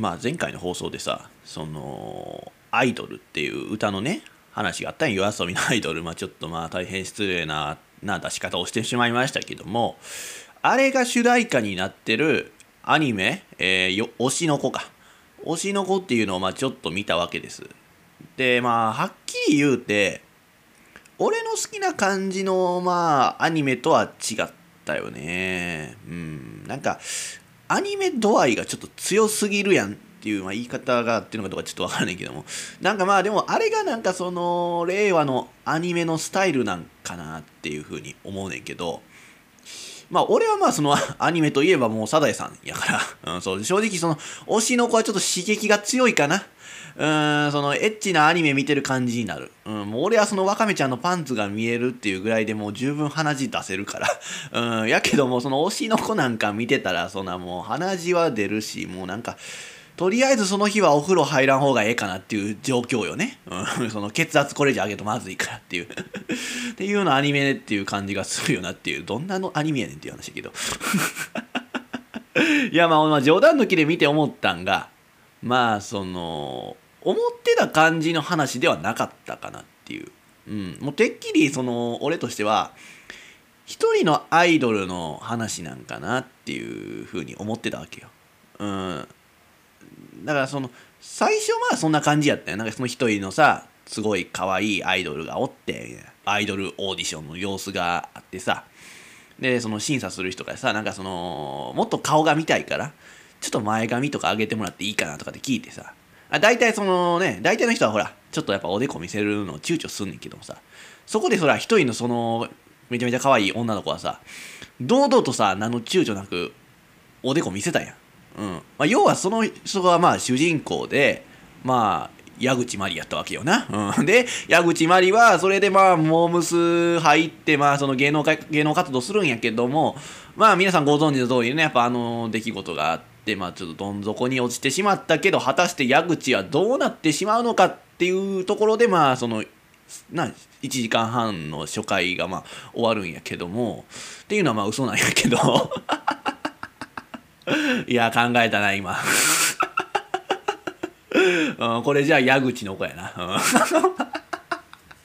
まあ前回の放送でさそのアイドルっていう歌のね話があったんよ夜遊びのアイドル。まあちょっとまあ大変失礼なな出し方をしてしまいましたけどもあれが主題歌になってるアニメ「えー、よ推しの子」か。推しの子っていうのをまあちょっと見たわけです。でまあはっきり言うて俺の好きな感じのまあアニメとは違ったよね。うん。なんかアニメ度合いがちょっと強すぎるやんっていう、まあ、言い方があっていうのかどうかちょっとわからないけども。なんかまあでもあれがなんかその令和のアニメのスタイルなんかなっていうふうに思うねんけど。まあ俺はまあそのアニメといえばもうサザエさんやから、うん、そう。正直その推しの子はちょっと刺激が強いかな。うん、そのエッチなアニメ見てる感じになる。うん、もう俺はそのワカメちゃんのパンツが見えるっていうぐらいでもう十分鼻血出せるから。うん、やけどもその推しの子なんか見てたら、そんなもう鼻血は出るし、もうなんか、とりあえずその日はお風呂入らん方がええかなっていう状況よね。うん、その血圧これじゃ上げるとまずいからっていう っていうようなアニメっていう感じがするよなっていう、どんなのアニメやねんっていう話だけど いやまあ、まあ、冗談抜きで見て思ったんが、まあその、思ってた感じの話ではなかったかなっていう。うん。もうてっきりその俺としては一人のアイドルの話なんかなっていうふうに思ってたわけよ。うん。だからその最初はそんな感じやったよ。なんかその一人のさすごい可愛いアイドルがおってアイドルオーディションの様子があってさでその審査する人がさなんかそのもっと顔が見たいからちょっと前髪とか上げてもらっていいかなとかって聞いてさあ大体そのね、大体の人はほら、ちょっとやっぱおでこ見せるのを躊躇すんねんけどもさ、そこでそら一人のその、めちゃめちゃ可愛い女の子はさ、堂々とさ、何の躊躇なく、おでこ見せたんやん。うん。まあ、要はその人がまあ主人公で、まあ、矢口まりやったわけよな。うん。で、矢口まりは、それでまあ、モームス入って、まあ、その芸能芸能活動するんやけども、まあ、皆さんご存知の通りね、やっぱあの出来事があって、まあちょっとどん底に落ちてしまったけど果たして矢口はどうなってしまうのかっていうところでまあそのな1時間半の初回がまあ終わるんやけどもっていうのはまあ嘘なんやけど。いや考えたな今。うん、これじゃあ矢口の子やな。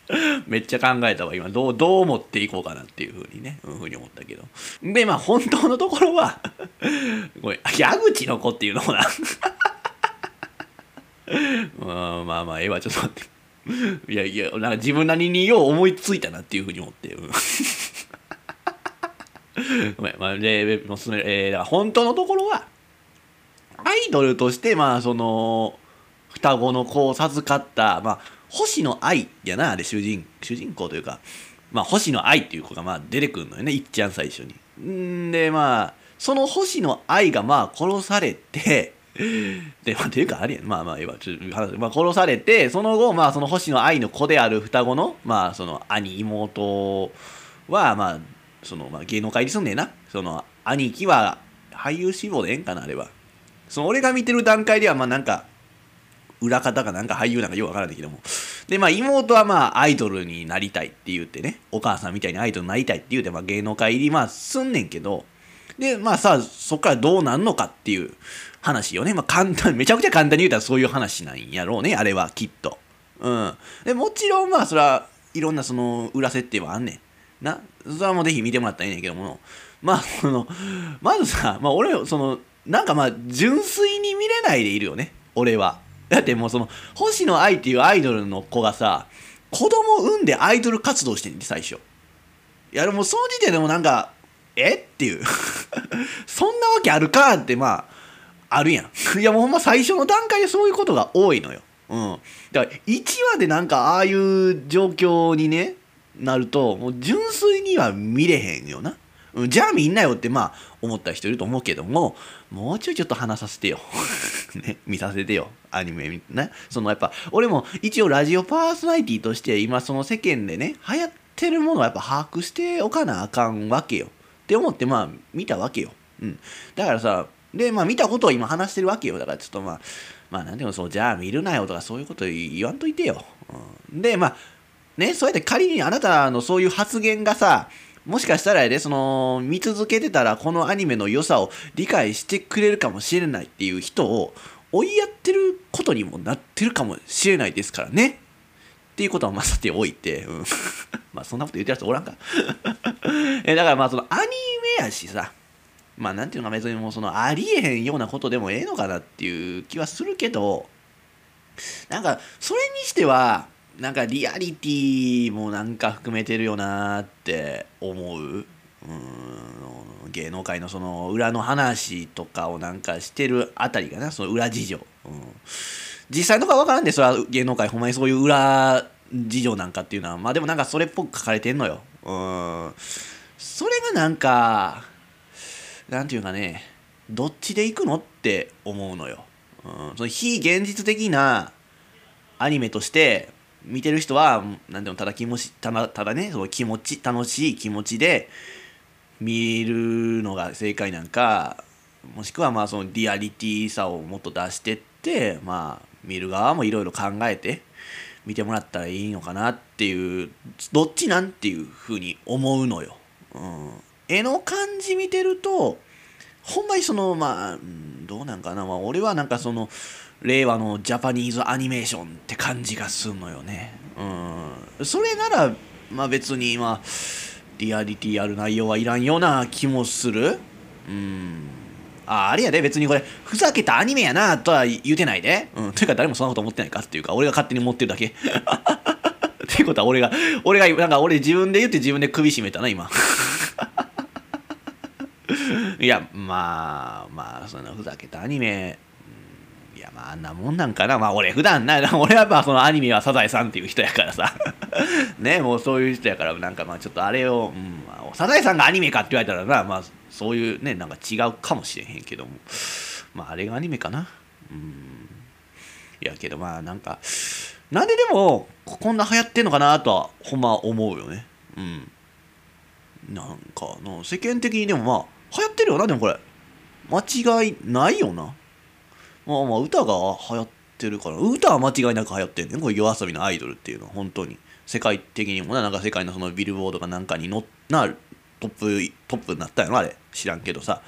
めっちゃ考えたわ今。どうどう持っていこうかなっていうふうにね、うん、ふうに思ったけど。でまあ本当のところは これ矢口の子っていうのもな。まあまあまあええわちょっと待って。いやいやなんか自分なりによう思いついたなっていうふうに思って、うん。ごめん、まあ、で、もすえー、だから本当のところは、アイドルとして、まあ、その、双子の子を授かった、まあ、星野愛やなあれ主人主人公というか、まあ、星野愛っていう子がまあ出てくるのよねいっちゃん最初に。んでまあその星野愛がまあ殺されてで、まあ、ていうかあれやまあまあ、ちょっと話まあ、殺されてその後、まあ、その星野愛の子である双子の,、まあその兄妹は、まあそのまあ、芸能界に住んでなその兄貴は俳優志望でええんかなあれは。その俺が見てる段階ではまあなんか裏方かなんか俳優なんかよくわからないけども。で、まあ妹はまあアイドルになりたいって言ってね、お母さんみたいにアイドルになりたいって言うて、まあ芸能界入りまあすんねんけど、で、まあさ、そっからどうなんのかっていう話よね。まあ簡単、めちゃくちゃ簡単に言うたらそういう話なんやろうね、あれはきっと。うん。で、もちろんまあそれはいろんなその裏設定はあんねん。な、それはもうぜひ見てもらったらいいねんけども、まあその、まずさ、まあ俺、その、なんかまあ純粋に見れないでいるよね、俺は。だってもうその星野愛っていうアイドルの子がさ子供産んでアイドル活動してんね最初。いやでもその時点でもなんかえ？っていう。そんなわけあるかってまああるやん。いやもうほんま最初の段階でそういうことが多いのよ。うん。だから1話でなんかああいう状況にねなるともう純粋には見れへんよな。じゃあみんなよってまあ思った人いると思うけどももうちょいちょっと話させてよ。ね 見させてよ。アニメねそのやっぱ俺も一応ラジオパーソナリティとして今その世間でね流行ってるものはやっぱ把握しておかなあかんわけよ。って思ってまあ見たわけよ。うん。だからさでまあ見たことを今話してるわけよ。だからちょっとまあまあなんていうのそうじゃあ見るなよとかそういうこと言わんといてよ、うん、でまあねそうやって仮にあなたのそういう発言がさもしかしたらやで、その、見続けてたらこのアニメの良さを理解してくれるかもしれないっていう人を追いやってることにもなってるかもしれないですからね。っていうことはまさておいて、うん、まあそんなこと言ってる人おらんか。えだからまあそのアニメやしさ。まあなんていうのか別にもうそのありえへんようなことでもええのかなっていう気はするけど。なんかそれにしてはなんかリアリティもなんか含めてるよなって思う？うん。芸能界のその裏の話とかをなんかしてるあたりがなその裏事情、うん、実際とか分からんでそれは芸能界ほんまにそういう裏事情なんかっていうのは。まあでもなんかそれっぽく書かれてんのよ。うん。それがなんかなんていうかねどっちで行くのって思うのよ、うん、その非現実的なアニメとして見てる人は何でもただ気持ちただただねその気持ち楽しい気持ちで見るのが正解なんかもしくはまあそのリアリティさをもっと出してってまあ見る側もいろいろ考えて見てもらったらいいのかなっていうどっちなんていうふうに思うのよ。うん、絵の感じ見てるとほんまにそのまあどうなんかな、まあ、俺はなんかその令和のジャパニーズアニメーションって感じがすんのよね。うん、それならまあ別にまあリアリティある内容はいらんような気もする。うんああれやで別にこれふざけたアニメやなとは言うてないで。うん。というか誰もそんなこと思ってないかっていうか俺が勝手に思ってるだけ。っていうことは俺が俺がなんか俺自分で言って自分で首絞めたな今。いやまあまあそのふざけたアニメいやまああんなもんなんかな。まあ俺普段な 俺はやっぱそのアニメはサザエさんっていう人やからさ。ねもうそういう人やからなんかまあちょっとあれを、うんまあ、サザエさんがアニメかって言われたらなまあそういうねなんか違うかもしれへんけども。まああれがアニメかな。うん。いやけどまあなんかなんででもこんな流行ってんのかなとはほんま思うよね。うん。なんか世間的にでもまあ流行ってるよなでもこれ。間違いないよな。まあまあ歌が流行ってるから歌は間違いなく流行ってんねん。これ夜遊びのアイドルっていうのは本当に。世界的にもななんか世界のそのビルボードかなんかに乗なトップトップになったんやろあれ。知らんけどさ。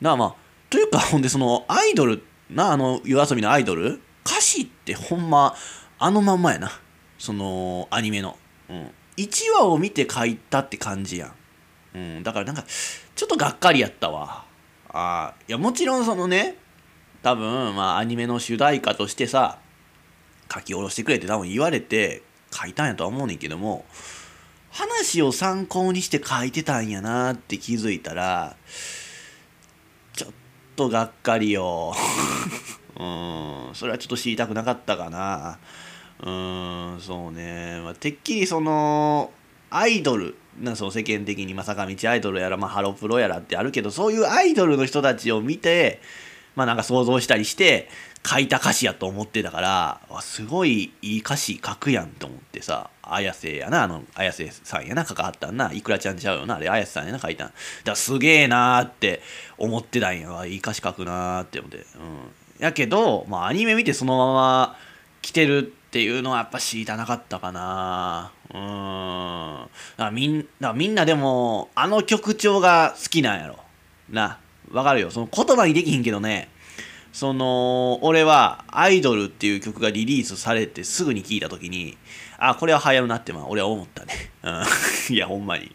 なあまあというか ほんでそのアイドルなあの夜遊びのアイドル歌詞ってほんまあのまんまやな。そのアニメの、うん、1話を見て書いたって感じやん、うん、だからなんかちょっとがっかりやったわ。あいやもちろんそのね多分まあアニメの主題歌としてさ書き下ろしてくれって多分言われて書いたんやとは思うねんけども話を参考にして書いてたんやなって気づいたらちょっとがっかりよ。うんそれはちょっと知りたくなかったかな。うんそうね、まあ、てっきりそのアイドルなその世間的に、まあ、坂道アイドルやら、まあ、ハロプロやらってあるけどそういうアイドルの人たちを見てまあなんか想像したりして書いた歌詞やと思ってたからすごいいい歌詞書くやんと思ってさ綾瀬やなあの綾瀬さんやな関わったんな。いくらちゃんちゃうよなあれ綾瀬さんやな書いたん。だからすげえなーって思ってたんやいい歌詞書くなーって思って。うん。やけどまあアニメ見てそのまま来てるっていうのはやっぱ知りたなかったかな。うん。だからみんみんなでもあの曲調が好きなんやろ。な。わかるよ。その言葉にできひんけどね。その俺は「アイドル」っていう曲がリリースされてすぐに聴いた時にあこれは流行るなってまあ俺は思ったね、うん、いやほんまに。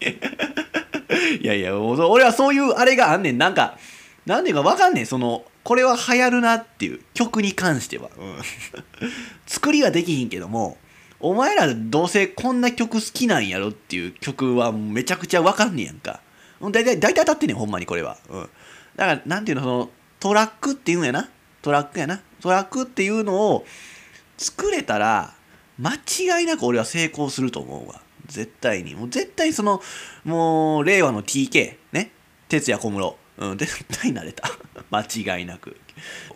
いやいや俺はそういうあれがあんねん。なんかなんでかわかんねん。そのこれは流行るなっていう曲に関しては、うん、作りはできひんけどもお前らどうせこんな曲好きなんやろっていう曲はめちゃくちゃわかんねやんか。大体大体当たってねんほんまにこれは、うん。だから、なんていうの、その、トラックっていうんやな。トラックやな。トラックっていうのを作れたら、間違いなく俺は成功すると思うわ。絶対に。もう絶対その、もう、令和の TK、ね。哲也小室。うん、絶対慣れた。間違いなく。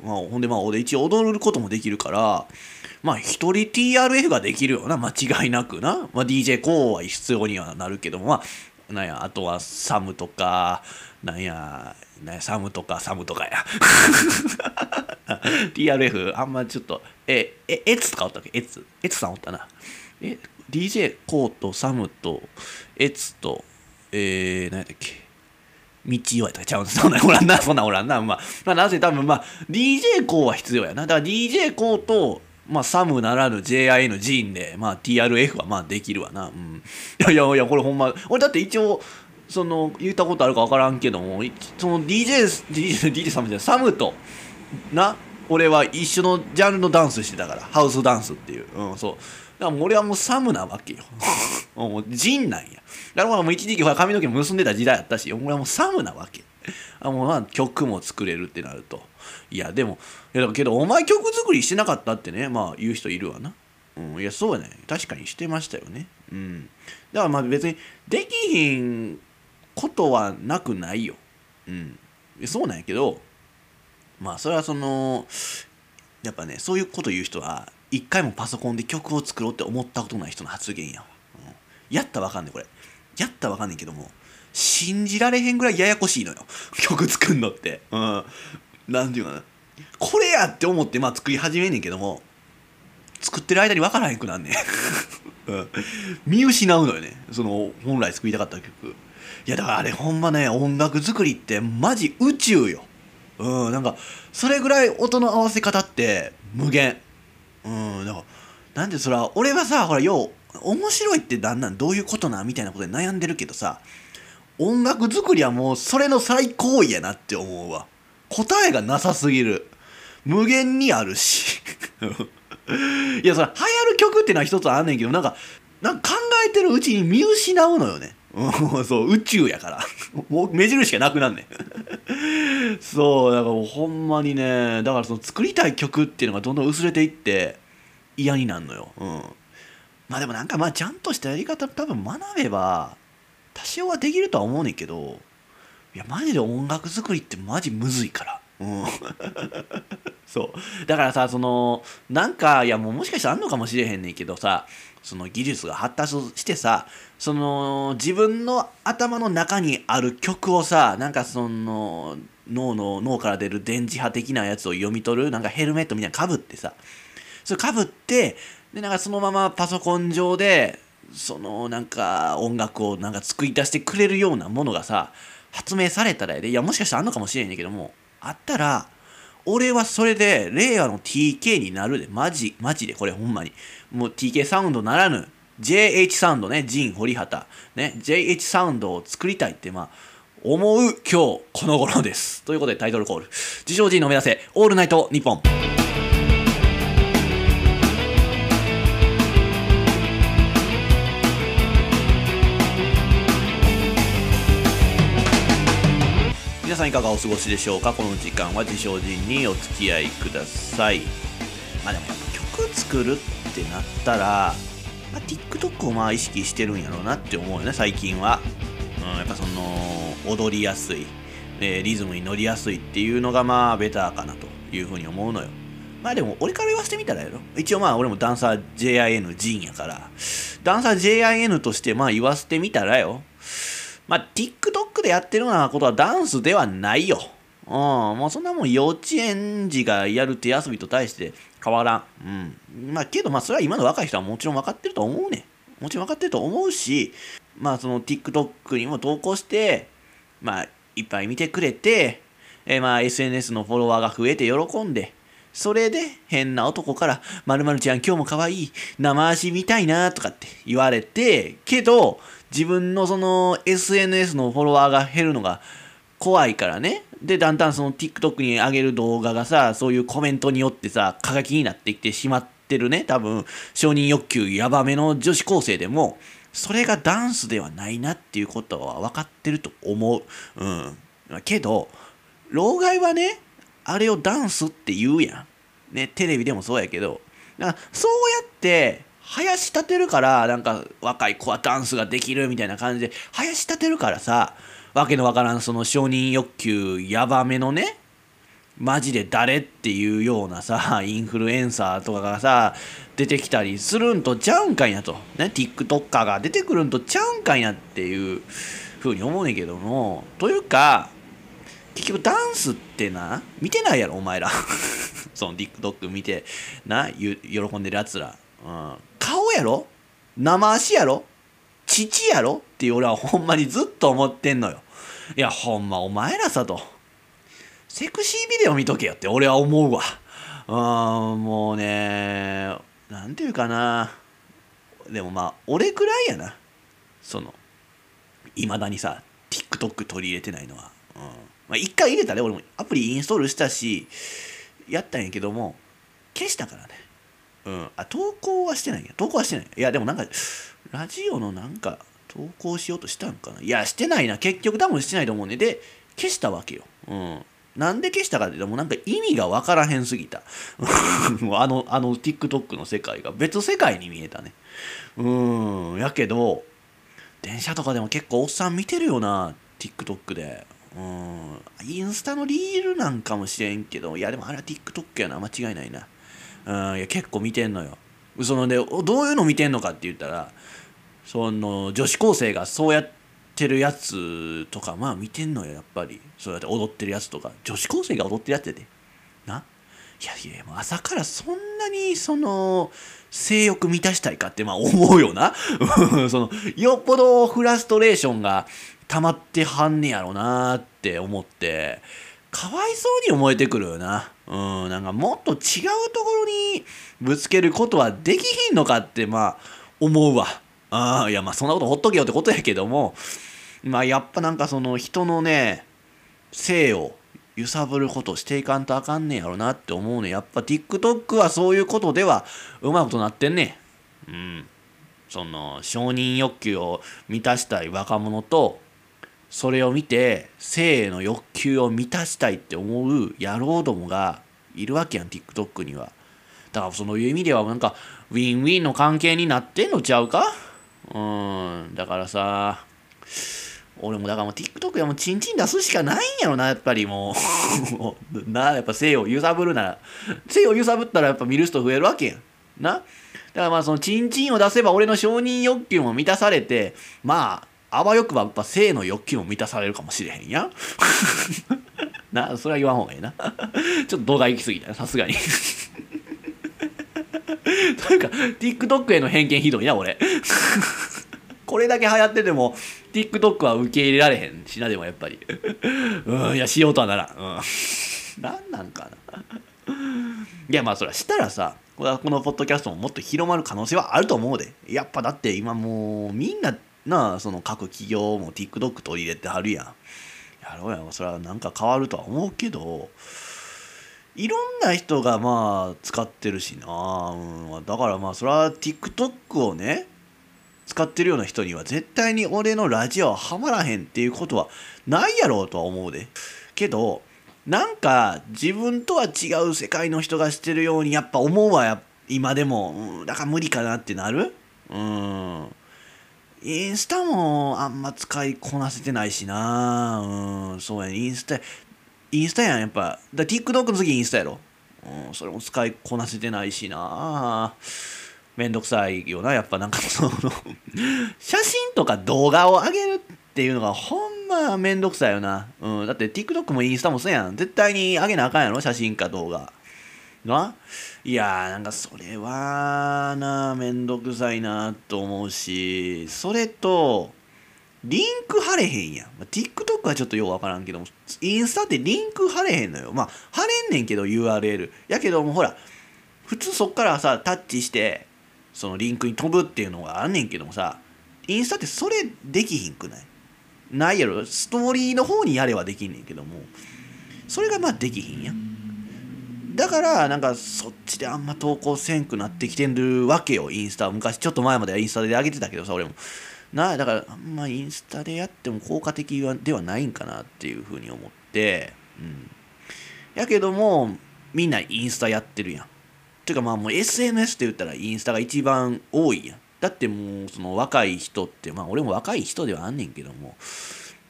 まあ、ほんで、まあ、俺一応踊ることもできるから、まあ、一人 TRF ができるよな、間違いなくな。まあ、DJ コーは必要にはなるけども、まあ、なんや、あとはサムとか、なんや、ね、サムとかサムとかや。TRF あんまちょっとええエツとかおったっけ？エツエツさんおったな。え DJ コーとサムとエツとえー、何やったっけ？道をやったちゃうんそんなんおらんな。そんなんおらんな。まあ、まあ、なぜ多分まあ DJ コーは必要やな。だから DJ コーとまあ、サムならぬ JIN ジーンで、まあ、TRF はまあできるわな。うん。いやいやいや、これほんま、俺だって一応、その、言ったことあるか分からんけども、その DJ、DJ、DJ サムじゃない、サムと、な、俺は一緒のジャンルのダンスしてたから、ハウスダンスっていう。うん、そう。だから俺はもうサムなわけよ。もうジンなんや。だからもう一時期髪の毛結んでた時代やったし、俺はもうサムなわけ。あもうまあ曲も作れるってなると。いや、でも、いやだけど、お前曲作りしてなかったってね、まあ言う人いるわな。うん、いや、そうやね。確かにしてましたよね。うん。だからまあ別に、できひんことはなくないよ。うん。そうなんやけど、まあそれはその、やっぱね、そういうこと言う人は、一回もパソコンで曲を作ろうって思ったことない人の発言やわ。うん、やったわかんねん、これ。やったわかんねんけども、信じられへんぐらいややこしいのよ。曲作んのって。うん。なんていうかな。これやって思って、まあ作り始めんねんけども、作ってる間に分からへんくなんねん。うん、見失うのよね。その、本来作りたかった曲。いや、だからあれほんまね、音楽作りってマジ宇宙よ。うん、なんか、それぐらい音の合わせ方って無限。うん、だから、なんでそら、俺はさ、ほら、よう、面白いってだんだんどういうことなみたいなことで悩んでるけどさ、音楽作りはもうそれの最高位やなって思うわ。答えがなさすぎる。無限にあるし。いや、それ、流行る曲ってのは一つあんねんけど、なんか、なんか考えてるうちに見失うのよね。うん、そう、宇宙やから。もう目印がなくなんねん。そう、だからもうほんまにね、だからその作りたい曲っていうのがどんどん薄れていって嫌になるのよ。うん。まあでもなんかまあちゃんとしたやり方多分学べば多少はできるとは思うねんけど、いやマジで音楽作りってマジむずいから。うん、そうだからさそのなんかいやもうもしかしたらあんのかもしれへんねんけどさその技術が発達してさその自分の頭の中にある曲をさなんかその脳の脳から出る電磁波的なやつを読み取るなんかヘルメットみたいなかぶってさそれかぶってでなんかそのままパソコン上でそのなんか音楽をなんか作り出してくれるようなものがさ発明されたらやで。いやもしかしたらあんのかもしれんねんけどもあったら俺はそれで令和の TK になるで。マジマジでこれほんまに。もう TK サウンドならぬ JH サウンドねジン堀畑ね JH サウンドを作りたいってまあ思う今日この頃です。ということでタイトルコール。自称人の目指せオールナイトニッポン。さんいかがお過ごしでしょうか？この時間は自称人にお付き合いください。まあでもやっぱ曲作るってってなったら、まあ、TikTok をまあ意識してるんやろうなって思うよね最近は、うん、やっぱその踊りやすい、えー、リズムに乗りやすいっていうのがまあベターかなというふうに思うのよ。まあでも俺から言わせてみたらやろ。一応まあ俺もダンサー JIN ジンやから。ダンサー JIN としてまあ言わせてみたらよ。まあ、TikTok でやってるようなことはダンスではないよ。うん、もうそんなもん幼稚園児がやる手遊びと対して変わらん。うん。まあけど、まあそれは今の若い人はもちろん分かってると思うね。もちろん分かってると思うし、まあその TikTok にも投稿して、まあいっぱい見てくれて、え、まあ SNS のフォロワーが増えて喜んで、それで変な男から、まるちゃん今日も可愛い、生足見たいなとかって言われて、けど、自分のその SNS のフォロワーが減るのが怖いからね。で、だんだんその TikTok に上げる動画がさ、そういうコメントによってさ、過激になってきてしまってるね。多分、承認欲求やばめの女子高生でも、それがダンスではないなっていうことは分かってると思う。うん。けど、老害はね、あれをダンスって言うやん。ね、テレビでもそうやけど、だからそうやって林立てるからなんか若い子はダンスができるみたいな感じで林立てるからさわけのわからんその承認欲求やばめのねマジで誰っていうようなさ インフルエンサーとかがさ出てきたりするんとちゃうんかいなと。ね TikToker が出てくるんとちゃうんかいなっていうふうに思うねんけども。というか結局ダンスってな見てないやろお前ら。その TikTok 見てな喜んでるやつら、うん、顔やろ？生足やろ？父やろ？って俺はほんまにずっと思ってんのよ。いやほんまお前らさと。セクシービデオ見とけよって俺は思うわ。うんもうねなんていうかな。でもまあ俺くらいやな。そのいまだにさ TikTok 取り入れてないのは。うん。まあ一回入れたね。俺もアプリインストールしたしやったんやけども消したからね。うん。あ投稿はしてないんや投稿はしてない。いやでもなんかラジオのなんか投稿しようとしたんかな。いやしてないな。結局多分してないと思うね。で消したわけよ。うん。なんで消したかっていうともうなんか意味が分からへんすぎた。もうあのあの TikTok の世界が。別世界に見えたね。うん。やけど電車とかでも結構おっさん見てるよな TikTok で。うん。インスタのリールなんかもしれんけど。いやでもあれは TikTok やな。間違いないな。うんいや結構見てんのよ。そのでどういうの見てんのかって言ったらその女子高生がそうやってるやつとかまあ見てんのよやっぱり。そうやって踊ってるやつとか。女子高生が踊ってるやつやで。な？いやいやも朝からそんなにその性欲満たしたいかってまあ思うよな。そのよっぽどフラストレーションが溜まってはんねやろなって思って。かわいそうに思えてくるよな。うんなんかもっと違うところにぶつけることはできひんのかってまあ思うわ。ああいやまあそんなことほっとけよってことやけどもまあやっぱなんかその人のね性を揺さぶることしていかんとあかんねやろなって思うね。やっぱ TikTok はそういうことではうまいことなってんね。うん。その承認欲求を満たしたい若者とそれを見て性の欲求を満たしたいって思う野郎どもがいるわけやん TikTok には。だからそのいう意味ではなんかウィンウィンの関係になってんのちゃうか？うんだからさ俺もだからもう TikTok でもうチンチン出すしかないんやろなやっぱりもう。なやっぱ性を揺さぶるなら。性を揺さぶったらやっぱ見る人増えるわけやん。な？だからまあそのチンチンを出せば俺の承認欲求も満たされてまああわよくばやっぱ性の欲求も満たされるかもしれへんやん。なそれは言わんほうがいいな。ちょっと動画行き過ぎたさすがに。というか TikTok への偏見ひどいな俺。これだけ流行ってても TikTok は受け入れられへんしなでもやっぱり。うんいやしようとはならん、うん、何なんかな。いやまあそれはしたらさこのポッドキャストももっと広まる可能性はあると思うで。やっぱだって今もうみんななあその各企業も TikTok 取り入れてはるやん。やろうやんそれはなんか変わるとは思うけどいろんな人がまあ使ってるしな、うん、だからまあそれは TikTok をね使ってるような人には絶対に俺のラジオはハマらへんっていうことはないやろうとは思うで。けどなんか自分とは違う世界の人がしてるようにやっぱ思うわ。や今でも、うん、だから無理かなってなる？うん。インスタもあんま使いこなせてないしな。うんそうやね。インスタインスタやんやっぱ。だ TikTok の次インスタやろ。うんそれも使いこなせてないしな。めんどくさいよなやっぱなんかその。写真とか動画を上げるっていうのがほんまめんどくさいよな、うん、だって TikTok もインスタもそうやん。絶対に上げなあかんやろ写真か動画。な。いやーなんかそれはなめんどくさいなと思うしそれとリンク貼れへんやん、まあ、TikTok はちょっとようわからんけどもインスタってリンク貼れへんのよ。まあ貼れんねんけど URL やけどもほら普通そっからさタッチしてそのリンクに飛ぶっていうのがあんねんけどもさインスタってそれできひんくない？ないやろ。ストーリーの方にやればできんねんけどもそれがまあできひんやん。だからなんかそっちであんま投稿せんくなってきてるわけよインスタ昔ちょっと前まではインスタで上げてたけどさ俺も。なだからあんまインスタでやっても効果的ではないんかなっていうふうに思って。うん。やけどもみんなインスタやってるやん。ていうかまあもう SNS って言ったらインスタが一番多いやん。だってもうその若い人ってまあ俺も若い人ではあんねんけども。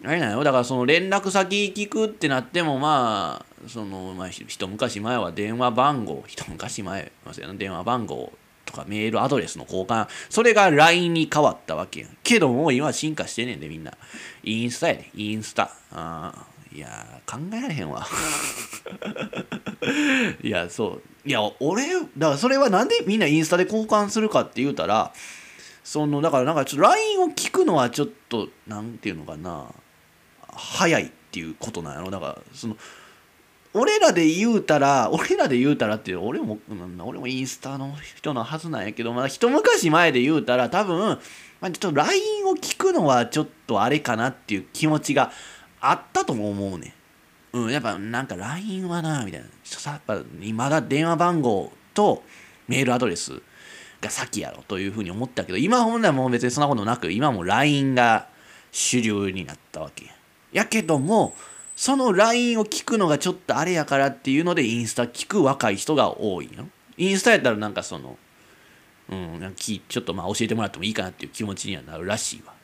あれなよだからその連絡先聞くってなってもまあそのまあ一昔前は電話番号一昔前電話番号とかメールアドレスの交換それが LINE に変わったわけやん。けども今進化してねんでみんな。インスタやでインスタ。あいや考えられへんわ。いやそう。いや俺だからそれはなんでみんなインスタで交換するかって言うたらそのだからなんかちょっと LINE を聞くのはちょっとなんていうのかな。早いっていうことなんやろ。だからその俺らで言うたら 俺らで言うたらって俺も俺もインスタの人のはずなんやけどまあ一昔前で言うたら多分、まあ、ちょっと LINE を聞くのはちょっとあれかなっていう気持ちがあったとも思うねうん、やっぱなんか LINE はなみたいな。さやっぱまだ電話番号とメールアドレスが先やろというふうに思ったけど今本来もう別にそんなことなく今も LINE が主流になったわけや。やけどもその LINE を聞くのがちょっとあれやからっていうのでインスタ聞く若い人が多いよインスタやったらなんかそのうんちょっとまあ教えてもらってもいいかなっていう気持ちにはなるらしいわ、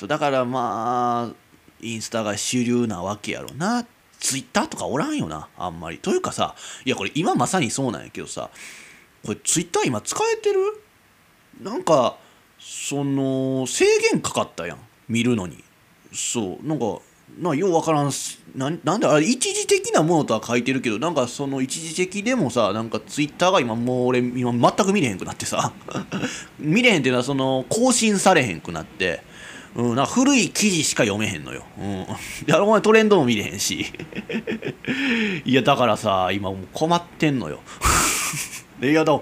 うん、だからまあインスタが主流なわけやろな。ツイッターとかおらんよなあんまり。というかさいやこれ今まさにそうなんやけどさこれツイッター今使えてる？なんかその制限かかったやん。見るのに。そうなんかなようわからんななんであれ一時的なものとは書いてるけどなんかその一時的でもさなんかツイッターが今もう俺今全く見れへんくなってさ 見れへんっていうのはその更新されへんくなってうん、な古い記事しか読めへんのよ。うん。いや、お前トレンドも見れへんし。いや、だからさ、今もう困ってんのよ。いや、だ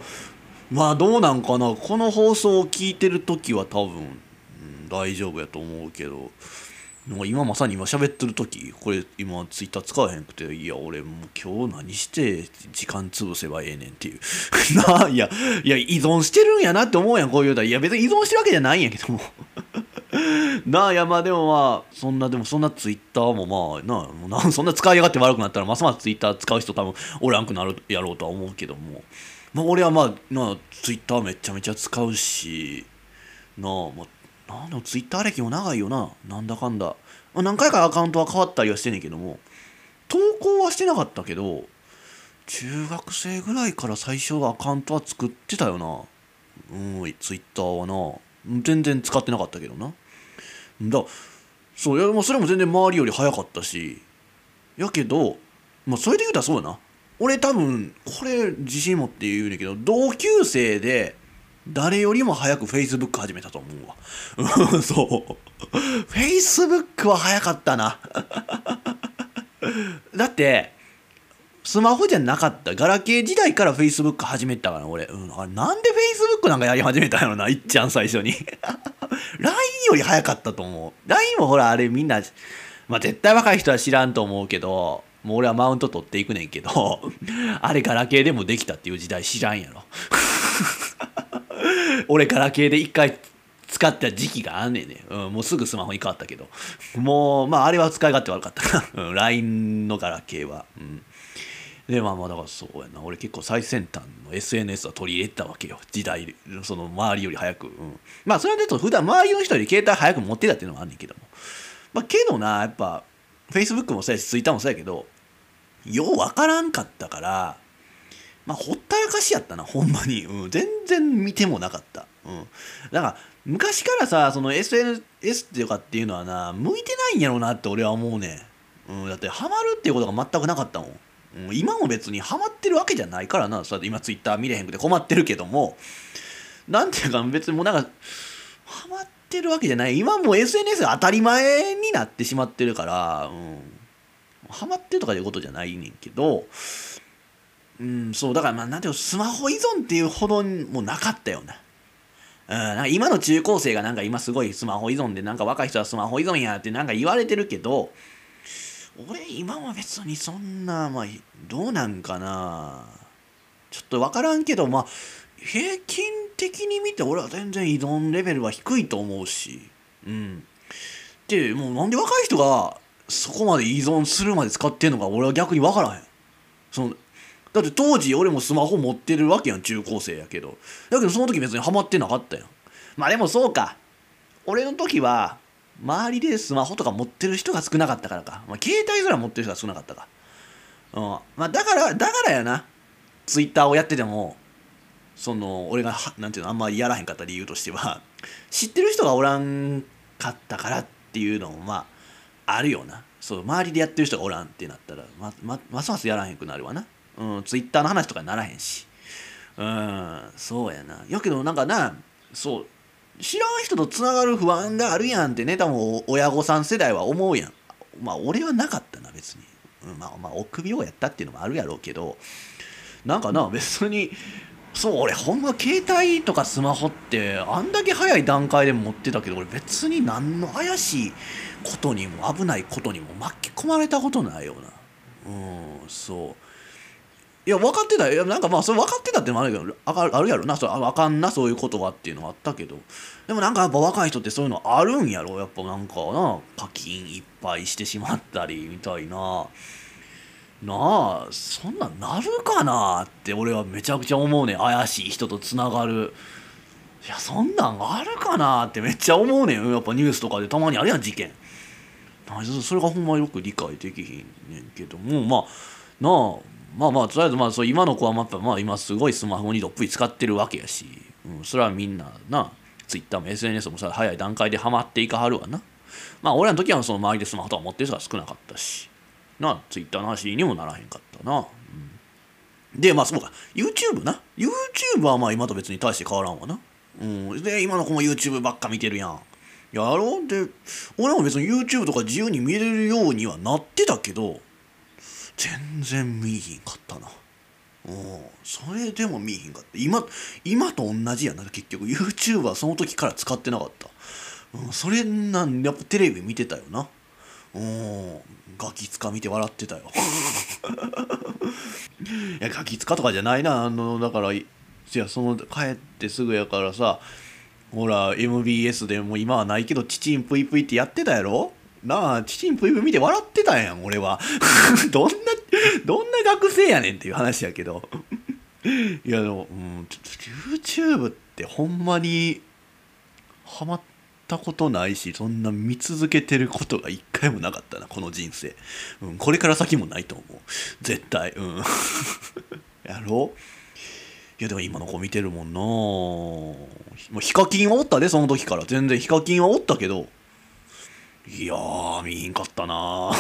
まあどうなんかな。この放送を聞いてる時は多分、うん、大丈夫やと思うけど、なんか今まさに今喋ってる時、これ今ツイッター使わへんくて、いや、俺もう今日何して時間潰せばええねんっていう。なあ、いや、いや、依存してるんやなって思うやん、こういうのいや、別に依存してるわけじゃないんやけども。なあ、いや、まあでもまあ、そんな、でもそんなツイッターもまあ、なあ、なそんな使いやがって悪くなったら、ますますツイッター使う人多分おらんくなるやろうとは思うけども。まあ俺はまあ、なあ、ツイッターめちゃめちゃ使うし、なあ、まあ、なんだツイッター歴も長いよな。なんだかんだ。何回かアカウントは変わったりはしてんねんけども、投稿はしてなかったけど、中学生ぐらいから最初はアカウントは作ってたよな。うん、ツイッターはな。全然使ってなかったけどな。だそういや、まあ、それも全然周りより早かったし、やけど、まあ、それで言うたらそうやな。俺多分、これ自信持って言うねんけど、同級生で、誰よりも早く Facebook 始めたと思うわ。そう。Facebook は早かったな。だって、スマホじゃなかった。ガラケー時代から Facebook 始めたから、俺。うん、あれなんで Facebook なんかやり始めたんやろな、いっちゃん最初に。LINE より早かったと思う。LINE もほら、あれみんな、まあ絶対若い人は知らんと思うけど、もう俺はマウント取っていくねんけど、あれガラケーでもできたっていう時代知らんやろ。俺ガラケーで一回使った時期があんねんね、うん、もうすぐスマホに変わったけど。もうまああれは使い勝手悪かったな、うん、LINE のガラケーは、うん、でまあまあだからそうやな。俺結構最先端の SNS は取り入れてたわけよ。時代その周りより早く、うん、まあそれでと普段周りの人より携帯早く持ってたっていうのはあんねんけども。まあけどなやっぱ Facebook もそうやし Twitter もそうやけどよう分からんかったからまあほったらかしやったなほんまに、うん、全然見てもなかった。うん。だから昔からさその SNS っていうかっていうのはな向いてないんやろうなって俺は思うねうん、だってハマるっていうことが全くなかったもん、うん、今も別にハマってるわけじゃないからな。そうやって今ツイッター見れへんくて困ってるけども。なんていうか別にもうなんかハマってるわけじゃない。今も SNS が当たり前になってしまってるからうん。ハマってるとかいうことじゃないねんけどうん、そう、だからまあ、なんていうの、スマホ依存っていうほどもなかったよな。うん、なんか今の中高生がなんか今すごいスマホ依存で、なんか若い人はスマホ依存やってなんか言われてるけど、俺今は別にそんな、まあ、どうなんかな。ちょっとわからんけど、まあ、平均的に見て俺は全然依存レベルは低いと思うし、うん。で、もうなんで若い人がそこまで依存するまで使ってんのか俺は逆にわからへん。そのだって当時俺もスマホ持ってるわけやん中高生やけど。だけどその時別にハマってなかったやん。まあでもそうか。俺の時は周りでスマホとか持ってる人が少なかったからか、まあ、携帯すら持ってる人が少なかったか。うん。まあだからだからやな。ツイッターをやっててもその俺がなんていうのあんまりやらへんかった理由としては知ってる人がおらんかったからっていうのもまああるよな。そう周りでやってる人がおらんってなったらままますますやらへんくなるわな。うん、ツイッターの話とかにならへんし。うん、そうやな。やけどなんかな、そう、知らん人とつながる不安があるやんってね、多分親御さん世代は思うやん。まあ俺はなかったな別に、うん、まあまあ臆病やったっていうのもあるやろうけどなんかな別にそう俺ほんま携帯とかスマホってあんだけ早い段階で持ってたけど俺別に何の怪しいことにも危ないことにも巻き込まれたことないよなうんそういや分かってた。いやなんかまあそれ分かってたってのもあるけどああるやろな。それあかんなそういうことはっていうのはあったけど。でもなんかやっぱ若い人ってそういうのあるんやろ。やっぱなんかな。課金いっぱいしてしまったりみたいな。なあそんなんなるかなって俺はめちゃくちゃ思うね。怪しい人とつながる。いやそんなんあるかなってめっちゃ思うねん。やっぱニュースとかでたまにあるやん事件。それがほんまよく理解できひんねんけども。まあなあまあまあとりあえずまあそう今の子はやっぱまあ今すごいスマホにどっぷり使ってるわけやし、うん、それはみんななツイッターも SNS もさ早い段階でハマっていかはるわな。まあ俺らの時はその周りでスマホとか持ってる人が少なかったしな。ツイッターの話にもならへんかったな、うん、でまあそうか。YouTube な。YouTube はまあ今と別に大して変わらんわな、うん、で今の子も YouTube ばっか見てるやん。やろう。で俺も別に YouTube とか自由に見れるようにはなってたけど全然見いひんかったな。うんそれでも見いひんかった。今今と同じやな結局。YouTube はその時から使ってなかった、うん、それなんやっぱテレビ見てたよな。うんガキ使見て笑ってたよ。いやガキ使とかじゃないな。あのだからいやその帰ってすぐやからさほら MBS でも今はないけどチチンプイプイってやってたやろ？なあ、チチンプイプ見て笑ってたんやん、俺は。どんな、どんな学生やねんっていう話やけど。いや、でも、うん、YouTube ってほんまに、ハマったことないし、そんな見続けてることが一回もなかったな、この人生。うん、これから先もないと思う。絶対。うん。やろ？ういやでも今の子見てるもんなもうヒカキンはおったでその時から全然ヒカキンはおったけどいやー、見ひんかったな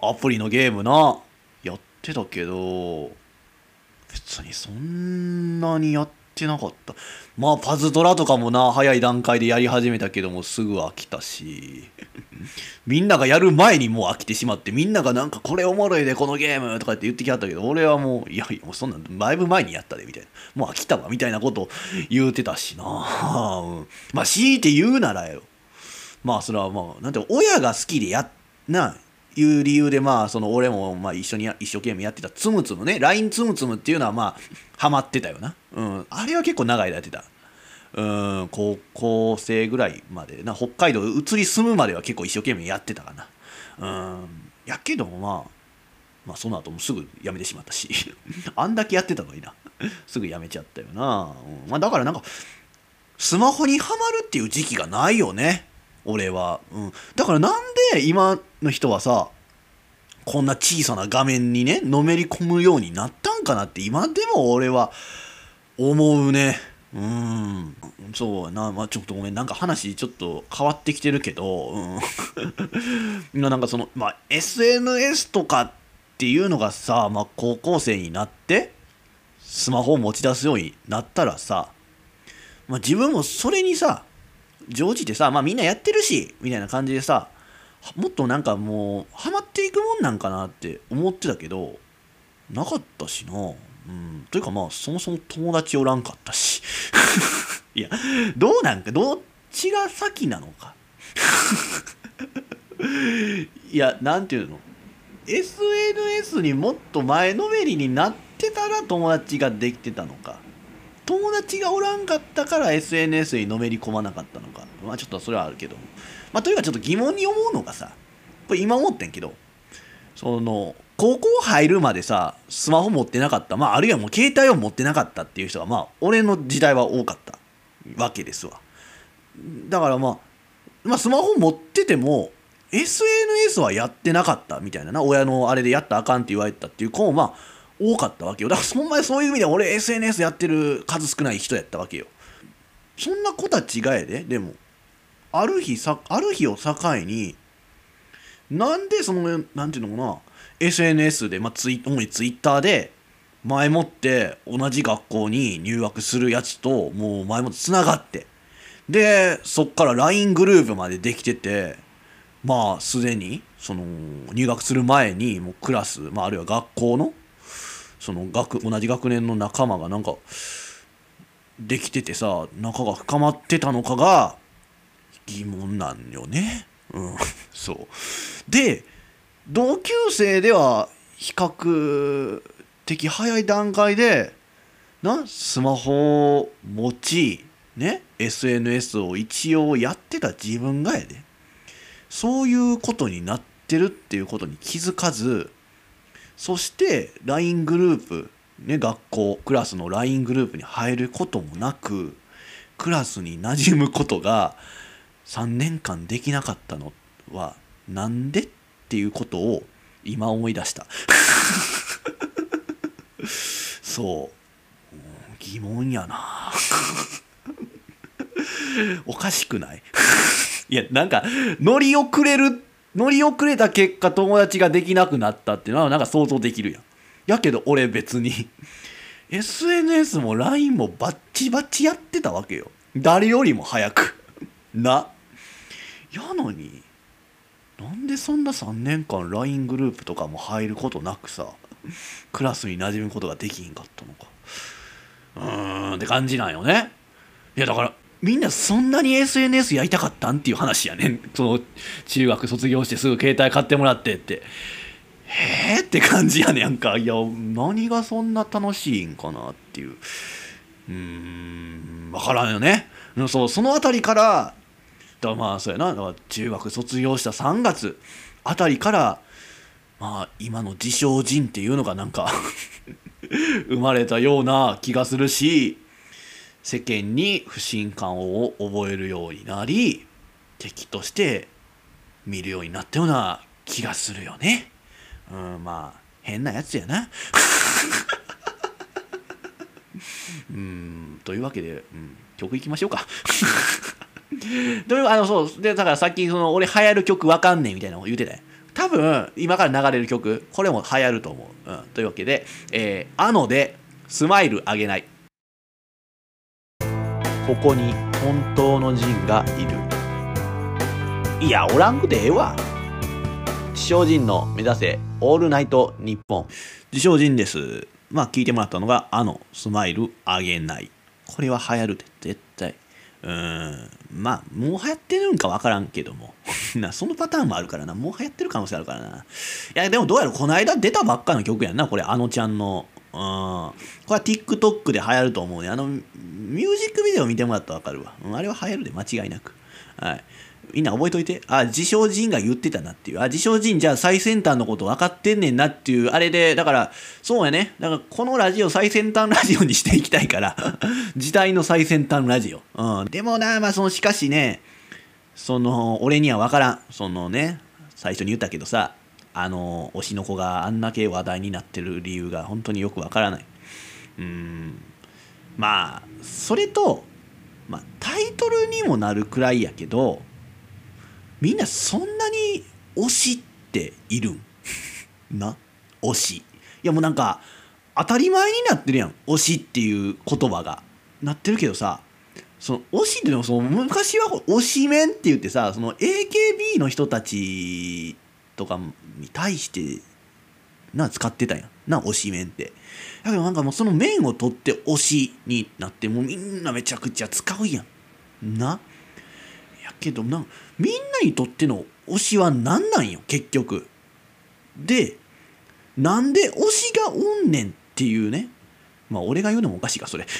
アプリのゲームな、やってたけど、別にそんなにやってなかった。まあ、パズドラとかもな、早い段階でやり始めたけども、すぐ飽きたし、みんながやる前にもう飽きてしまって、みんながなんかこれおもろいで、このゲームとかって言ってきはったけど、俺はもう、いやいや、もうそんなん、だいぶ前にやったで、みたいな。もう飽きたわ、みたいなこと言うてたしな。うん、まあ、強いて言うならよ。まあそれはまあなんて親が好きでやないう理由でまあその俺もまあ一緒に一生懸命やってたつむつむね LINE つむつむっていうのはまあハマってたよな、うん、あれは結構長い間やってた。うん。高校生ぐらいまでな。北海道移り住むまでは結構一生懸命やってたかな。うん。やけどもまあまあその後もすぐ辞めてしまったし。あんだけやってたのにな。すぐ辞めちゃったよな、うん、まあだからなんかスマホにはまるっていう時期がないよね。俺は、うん、だからなんで今の人はさこんな小さな画面にねのめり込むようになったんかなって今でも俺は思うね。うん。そうな。まあちょっとごめん。なんか話ちょっと変わってきてるけどうん。なんかそのまあ SNS とかっていうのがさ、まあ、高校生になってスマホを持ち出すようになったらさ、まあ、自分もそれにさ常時ってさ、まあみんなやってるし、みたいな感じでさ、もっとなんかもう、ハマっていくもんなんかなって思ってたけど、なかったしな。うん。というかまあ、そもそも友達おらんかったし。いや、どうなんか、どっちが先なのか。いや、なんていうの ?SNS にもっと前のめりになってたら友達ができてたのか。友達がおらんかったから SNS にのめり込まなかったのか。まあちょっとそれはあるけど。まあというかちょっと疑問に思うのがさこれ今思ってんけどその高校入るまでさスマホ持ってなかったまああるいはもう携帯を持ってなかったっていう人がまあ俺の時代は多かった。わけですわ。だからまあまあスマホ持ってても SNS はやってなかったみたいなな。親のあれでやったらあかんって言われたっていう子もまあ多かったわけよ。だからそんまにそういう意味で俺 SNS やってる数少ない人やったわけよ。そんな子たちがやで。でもある日さある日を境になんでそのなんていうのかな。SNS で、まあ、ツイ主にツイッターで前もって同じ学校に入学するやつともう前もってつながって。でそっから LINE グループまでできててまあすでにその入学する前にもうクラス、まあ、あるいは学校のその学同じ学年の仲間がなんかできててさ仲が深まってたのかが疑問なんよね。うん、そう。で同級生では比較的早い段階でなスマホを持ちね SNS を一応やってた自分がやで。そういうことになってるっていうことに気づかずそして LINE グループね学校クラスの LINE グループに入ることもなくクラスに馴染むことが3年間できなかったのはなんでっていうことを今思い出した。そう。疑問やな。おかしくない？いやなんか乗り遅れる乗り遅れた結果友達ができなくなったっていうのはなんか想像できるやん。やけど俺別に SNS も LINE もバッチバチやってたわけよ。誰よりも早く。な。やのになんでそんな3年間 LINE グループとかも入ることなくさクラスに馴染むことができひんかったのか。うーんって感じなんよね。いやだからみんなそんなに SNS やりたかったんっていう話やねん。その中学卒業してすぐ携帯買ってもらってって。へえって感じやねんか。いや何がそんな楽しいんかなっていう。うーん分からんよね。そうその辺りからだまあそうやな。中学卒業した3月あたりからまあ今の自称人っていうのがなんか 生まれたような気がするし世間に不信感を覚えるようになり敵として見るようになったような気がするよね。うんまあ変なやつやな。うんというわけで、うん、曲いきましょうか。どういうあのそうでだからさっきその俺流行る曲わかんねえみたいなのを言うてたよ多分今から流れる曲これも流行ると思う、うん、というわけで「えー、あのでスマイルあげない」ここに本当の人がいる。いやおらんくてええわ。自称人の目指せオールナイトニッポン。自称人です。まあ聞いてもらったのがあのスマイルあげない。これは流行るで絶対。うん。まあもう流行ってるんか分からんけども。なそのパターンもあるからな。もう流行ってる可能性あるからな。いやでもどうやらこの間出たばっかの曲やんな。これあのちゃんの。これは TikTok で流行ると思うねあのミュージックビデオ見てもらったら分かるわ、あれは流行るで間違いなくはいみんな覚えといて。あ、自称人が言ってたなっていう。あ、自称人じゃあ最先端のこと分かってんねんなっていう、あれで、だから、そうやね。だからこのラジオ最先端ラジオにしていきたいから。時代の最先端ラジオ。うん。でもな、まあその、しかしね、その、俺には分からん。そのね、最初に言ったけどさ、あの、推しの子があんだけ話題になってる理由が本当によく分からない。うん。まあ、それと、まあ、タイトルにもなるくらいやけど、みんなそんなに推しっているん？な？推し。いやもうなんか当たり前になってるやん。推しっていう言葉が。なってるけどさその推しっていうのもその昔は推しメンって言ってさその AKB の人たちとかに対してな使ってたや。んな推しメンって。だけどなんかもうその面を取って推しになってもうみんなめちゃくちゃ使うやん。な。やけどなみんなにとっての推しは何なんよ結局。でなんで推しがおんねんっていうね。まあ俺が言うのもおかしいかそれ。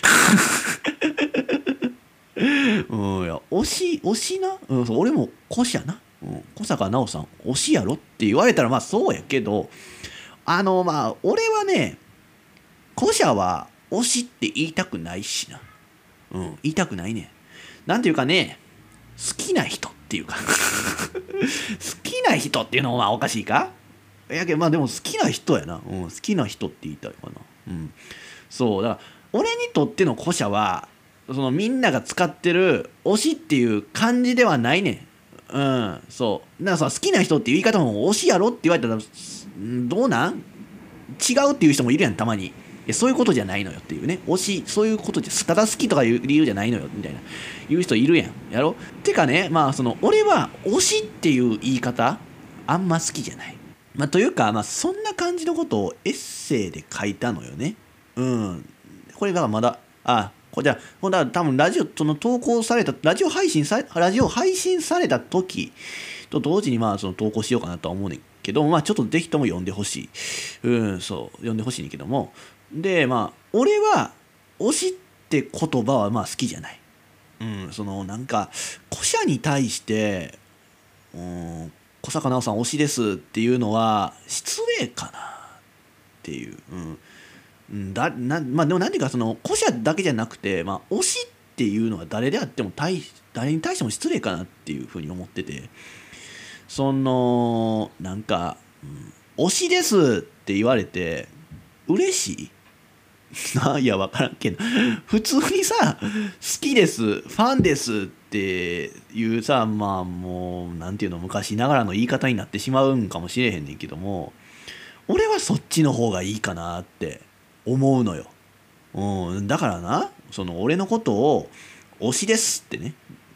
うんいや推し推しな、うん、俺も古しやな、小坂直さん推しやろって言われたらまあそうやけどあのまあ俺はね古社は推しって言いたくないしな。うん言いたくないね。なんていうかね好きな人っていうか。好きな人っていうのはおかしいか。やけまあでも好きな人やな、うん、好きな人って言いたいかな。うん。そうだから俺にとっての古社はそのみんなが使ってる推しっていう感じではないねん。うんそう。だからさ好きな人っていう言い方も推しやろって言われたらどうなん？違うっていう人もいるやんたまに。いやそういうことじゃないのよっていうね。推しそういうことじゃただ好きとかいう理由じゃないのよみたいな言う人いるやん。やろ？てかねまあその俺は推しっていう言い方あんま好きじゃない。まあというかまあそんな感じのことをエッセイで書いたのよね。うん。これだからまだあこれじゃほんだら多分ラジオその投稿されたラジオ配信さラジオ配信された時と同時にまあその投稿しようかなとは思うねんけどまあちょっとぜひとも読んでほしい。うんそう読んでほしいねんけども。でまあ俺は推しって言葉はまあ好きじゃない。うんそのなんか古社に対してうん小坂直さん推しですっていうのは失礼かなっていう。うん。うんだなまあでも何ていうかその古社だけじゃなくて、まあ、推しっていうのは誰であっても対誰に対しても失礼かなっていうふうに思っててそのなんか、うん「推しです」って言われて嬉しい？いや分からんけど普通にさ「好きですファンです」っていうさまあもうなんていうの昔ながらの言い方になってしまうんかもしれへんねんけども俺はそっちの方がいいかなって思うのよ。うん、だからなその俺のことを「推しです」ってね。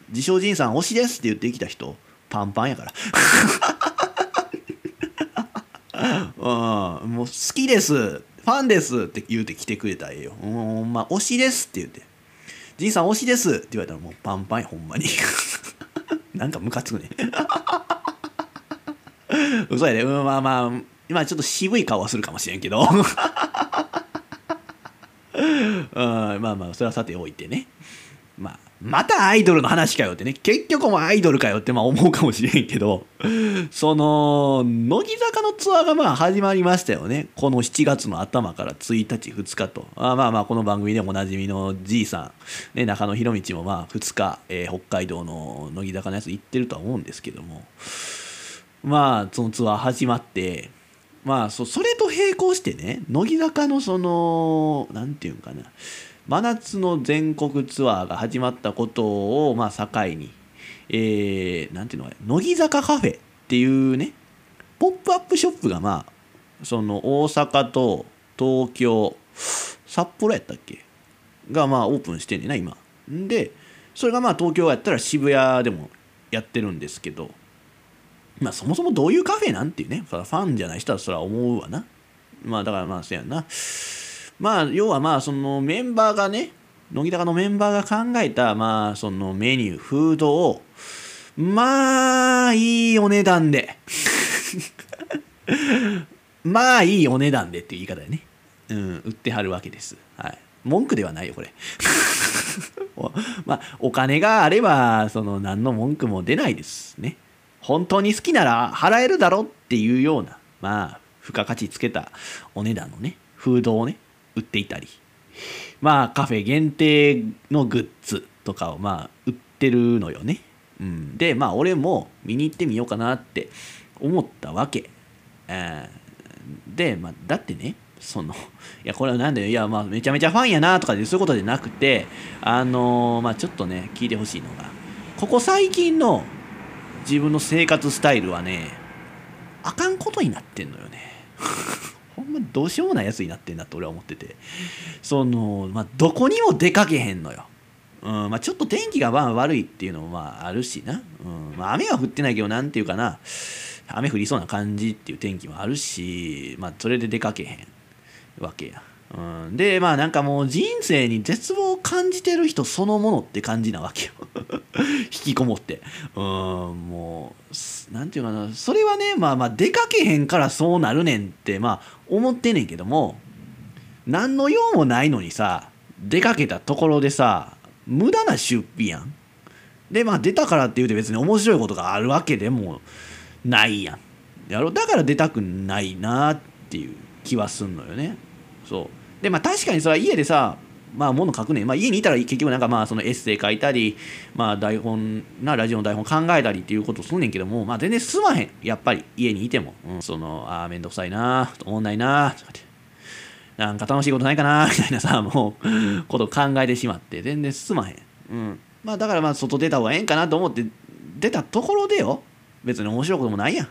自称人さん推しですって言ってきた人パンパンやから。うん。もう好きです。ファンですって言うて来てくれたらええよ。うん。まあ推しですって言うて。仁さん推しですって言われたらもうパンパンやほんまに。なんかムカつくね。嘘やで、うん、まあまあ今ちょっと渋い顔はするかもしれんけど。まあまあそれはさておいてね。まあまたアイドルの話かよってね。結局もアイドルかよってまあ思うかもしれんけど。その乃木坂のツアーがまあ始まりましたよね。この7月の頭から1日2日と。あまあまあこの番組でもおなじみのじいさん、ね、中野博道もまあ2日、えー、北海道の乃木坂のやつ行ってるとは思うんですけども。まあそのツアー始まってまあそそれと並行してね乃木坂のその何て言うんかな。真夏の全国ツアーが始まったことをまあ境にえー、なんていうのか乃木坂カフェっていうねポップアップショップがまあその大阪と東京札幌やったっけ？がまあオープンしてんねんな今。でそれがまあ東京やったら渋谷でもやってるんですけど。まあそもそもどういうカフェなんていうねファンじゃない人はそれは思うわなまあだからまあそうやなまあ要はまあそのメンバーがね乃木坂のメンバーが考えたまあそのメニューフードをまあいいお値段で まあいいお値段でっていう言い方でね、うん、売ってはるわけです。はい、文句ではないよこれ。まあお金があればその何の文句も出ないですね。本当に好きなら払えるだろっていうようなまあ付加価値つけたお値段のねフードをね売っていたりまあカフェ限定のグッズとかをまあ売ってるのよね。うん、でまあ俺も見に行ってみようかなって思ったわけ。で、まあ、だってねそのいやこれは何だよいやまあめちゃめちゃファンやなとかでそういうことじゃなくてあのー、まあちょっとね聞いてほしいのがここ最近の自分の生活スタイルはねあかんことになってんのよね。ほんまどうしようもないやつになってんなって俺は思ってて。そのまあどこにも出かけへんのよ。うんまあ、ちょっと天気が悪いっていうのもまああるしな、うんまあ、雨は降ってないけどなんていうかな。雨降りそうな感じっていう天気もあるし、まあ、それで出かけへんわけや。うん、でまあなんかもう人生に絶望を感じてる人そのものって感じなわけよ。引きこもって。うんもうなんていうかな。それはねまあまあ出かけへんからそうなるねんってまあ思ってんねんけども何の用もないのにさ出かけたところでさ無駄な出費やん。でまあ出たからって言うて別に面白いことがあるわけでもないやん。やろ。だから出たくないなっていう気はすんのよね。そう。でまあ確かにそれは家でさまあ物書くねまあ、家にいたら結局なんかまあそのエッセイ書いたり、まあ、台本なラジオの台本考えたりっていうことすんねんけども、まあ、全然進まへん。やっぱり家にいても、うん、そのああ面倒くさいな思んないなとかって。なんか楽しいことないかなみたいなさもうこと考えてしまって全然進まへん、うん。まあ、だからまあ外出た方がええんかなと思って出たところでよ。別に面白いこともないやん。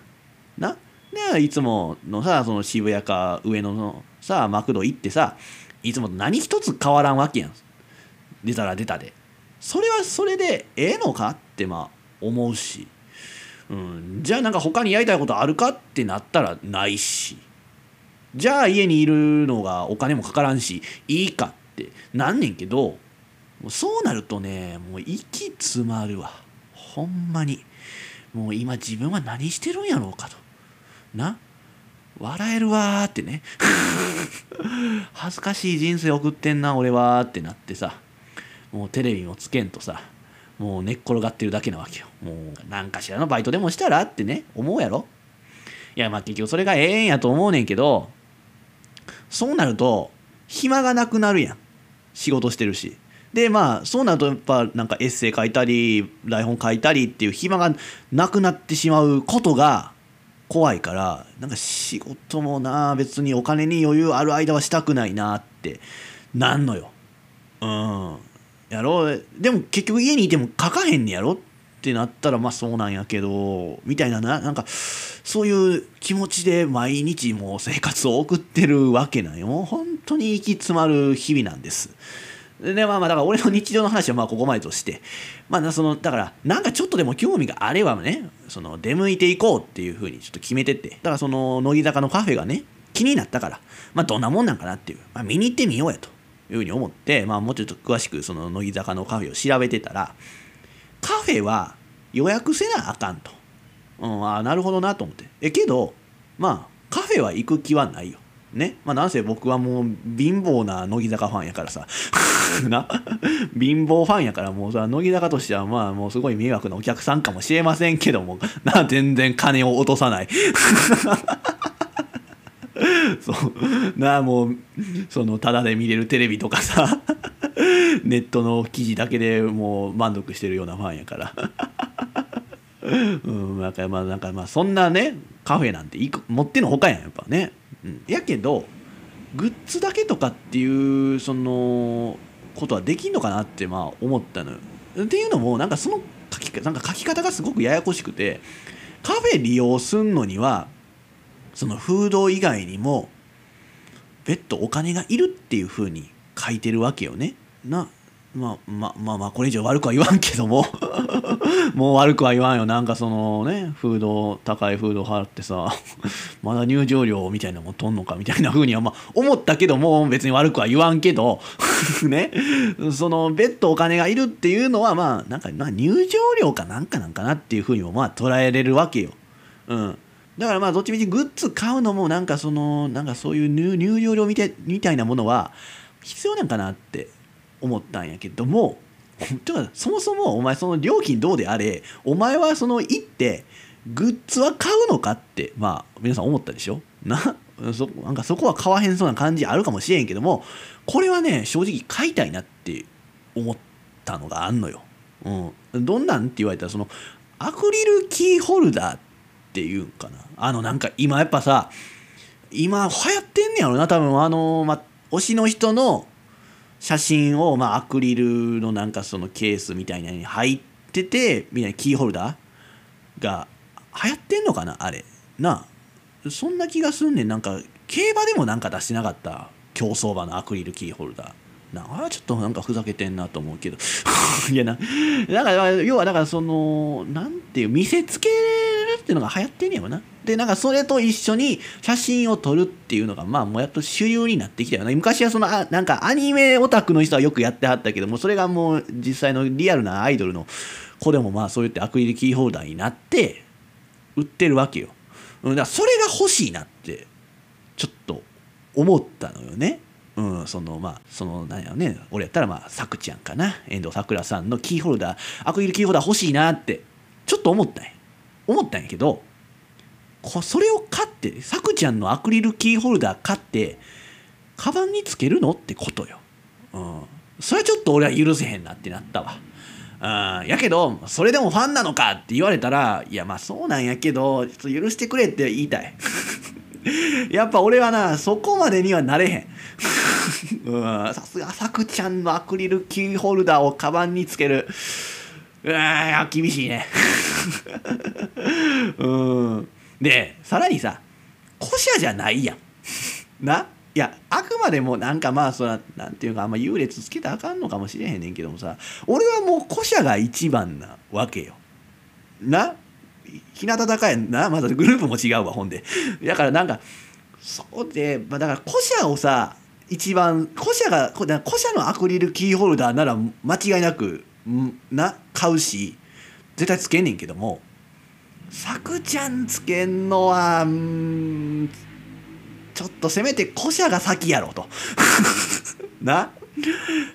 な。でいつものさその渋谷か上野のさあマクド行ってさいつもと何一つ変わらんわけやん。出たら出たで。それはそれでええのかってまあ思うし、うん、じゃあなんか他にやりたいことあるかってなったらないし。じゃあ家にいるのがお金もかからんしいいかって。なんねんけどそうなるとねもう息詰まるわ。ほんまに。もう今自分は何してるんやろうかと。な。笑えるわーってね。恥ずかしい人生送ってんな俺はってなってさ。もうテレビもつけんとさ。もう寝っ転がってるだけなわけよ。もう何かしらのバイトでもしたらってね。思うやろ。いやまあ結局それがええんやと思うねんけどそうなると暇がなくなるやん。仕事してるし。でまあそうなるとやっぱなんかエッセイ書いたり台本書いたりっていう暇がなくなってしまうことが怖いからなんか仕事もな別にお金に余裕ある間はしたくないなってなんのよ。うんやろでも結局家にいても書かへんねやろってなったらまあそうなんやけどみたいなななんかそういう気持ちで毎日もう生活を送ってるわけなんよもう本当に息詰まる日々なんです。でまあまあだから俺の日常の話はまあここまでとしてまあそのだからなんかちょっとでも興味があればねその出向いていこうっていうふうにちょっと決めてってだからその乃木坂のカフェがね気になったからまあどんなもんなんかなっていう、まあ、見に行ってみようやというふうに思ってまあもうちょっと詳しくその乃木坂のカフェを調べてたらカフェは予約せなあかんと。うん、あなるほどなと思って。え、けど、まあ、カフェは行く気はないよ。ね。まあ、なんせ僕はもう貧乏な乃木坂ファンやからさ。な。貧乏ファンやからもうさ、乃木坂としてはまあもうすごい迷惑なお客さんかもしれませんけども、な、全然金を落とさない。そうなあもうそのタダで見れるテレビとかさネットの記事だけでもう満足してるようなファンやからうんなんかまあなんかまあそんなねカフェなんていく持ってのほかやんやっぱね、やけどグッズだけとかっていうそのことはできんのかなってまあ思ったのよっていうのもなんかその書きなんか書き方がすごくややこしくてカフェ利用すんのにはそのフード以外にも別途お金がいるっていうふうに書いてるわけよね。なまあまあまあまあこれ以上悪くは言わんけども。もう悪くは言わんよ。なんかそのねフード高いフード払ってさまだ入場料みたいなもんとんのかみたいな風にはまあ思ったけども別に悪くは言わんけど。ね。その別途お金がいるっていうのはまあなんか、まあ、入場料かなんかなんかなっていう風にもまあ捉えれるわけよ。うん。だからまあどっちみちグッズ買うのもなんかそのなんかそういう入場料みたみたいなものは必要なんかなって思ったんやけどもてかそもそもお前その料金どうであれお前はその行ってグッズは買うのかってまあ皆さん思ったでしょ？なそなんかそこは買わへんそうな感じあるかもしれんけどもこれはね正直買いたいなって思ったのがあんのよ。うん、どんなんって言われたらそのアクリルキーホルダーっていうんかな。あのなんか今やっぱさ今流行ってんねやろな多分。あの、ま推しの人の写真を、まあ、アクリルのなんかそのケースみたいなのに入っててみたいなキーホルダーが流行ってんのかなあれ。なそんな気がすんねん。なんか競馬でもなんか出してなかった競走馬のアクリルキーホルダー。なあちょっとなんかふざけてんなと思うけど。いやな。だから要はだからそのなんていう見せつけるっていうのが流行ってんねやろな。でなんかそれと一緒に写真を撮るっていうのがまあもうやっと主流になってきたよね昔はそのあなんかアニメオタクの人はよくやってはったけどもそれがもう実際のリアルなアイドルの子でもまあそう言ってアクリルキーホルダーになって売ってるわけよ。だからそれが欲しいなってちょっと思ったのよね。うん、そのまあその何やろね。俺やったらまあさくちゃんかな。遠藤さくらさんのキーホルダーアクリルキーホルダー欲しいなってちょっと思ったんや。思ったんやけどそれを買ってさくちゃんのアクリルキーホルダー買ってカバンにつけるのってことよ、うん、それはちょっと俺は許せへんなってなったわ。うん、やけどそれでもファンなのかって言われたらいやまあそうなんやけどちょっと許してくれって言いたい。やっぱ俺はなそこまでにはなれへん。さすがさくちゃんのアクリルキーホルダーをカバンにつける。うわ厳しいね。うん。でさらにさ古社じゃないやん。な？いやあくまでもなんかまあそらなんていうかあんま優劣つけたらあかんのかもしれへんねんけどもさ俺はもう古社が一番なわけよ。な？日向高やな。まだグループも違うわほんで。だからなんかそうで、まあ、だから古社をさ一番古社が古社のアクリルキーホルダーなら間違いなくな買うし絶対つけんねんけどもさくちゃんつけんのはうんちょっとせめて古社が先やろと。な？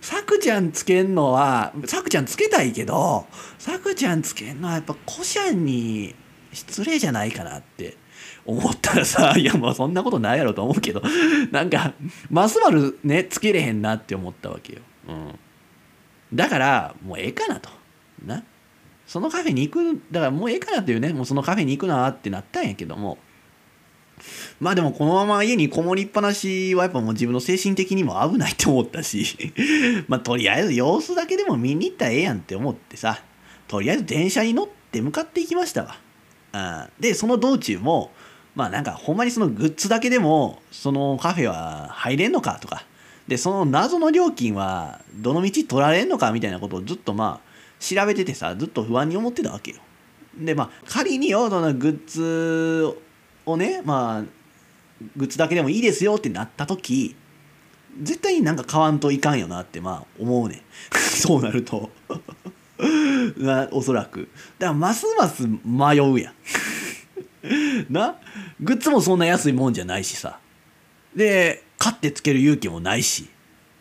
さくちゃんつけんのはさくちゃんつけたいけどさくちゃんつけんのはやっぱ古社に失礼じゃないかなって思ったらさ いやもうそんなことないやろと思うけどなんかますまるねつけれへんなって思ったわけよ。うん、だからもうええかなと。な。そのカフェに行くだからもうええかなっていうねもうそのカフェに行くなってなったんやけども。まあでもこのまま家にこもりっぱなしはやっぱもう自分の精神的にも危ないって思ったし。まあとりあえず様子だけでも見に行ったらええやんって思ってさ。とりあえず電車に乗って向かっていきましたわ。あでその道中もまあなんかほんまにそのグッズだけでもそのカフェは入れんのかとか。でその謎の料金はどの道取られんのかみたいなことをずっとまあ調べててさずっと不安に思ってたわけよ。でまあ仮によそのグッズをねまあグッズだけでもいいですよってなった時絶対になんか買わんといかんよなってまあ思うね。そうなると。なおそらく。だからますます迷うやん。な？グッズもそんな安いもんじゃないしさ。で買ってつける勇気もないし。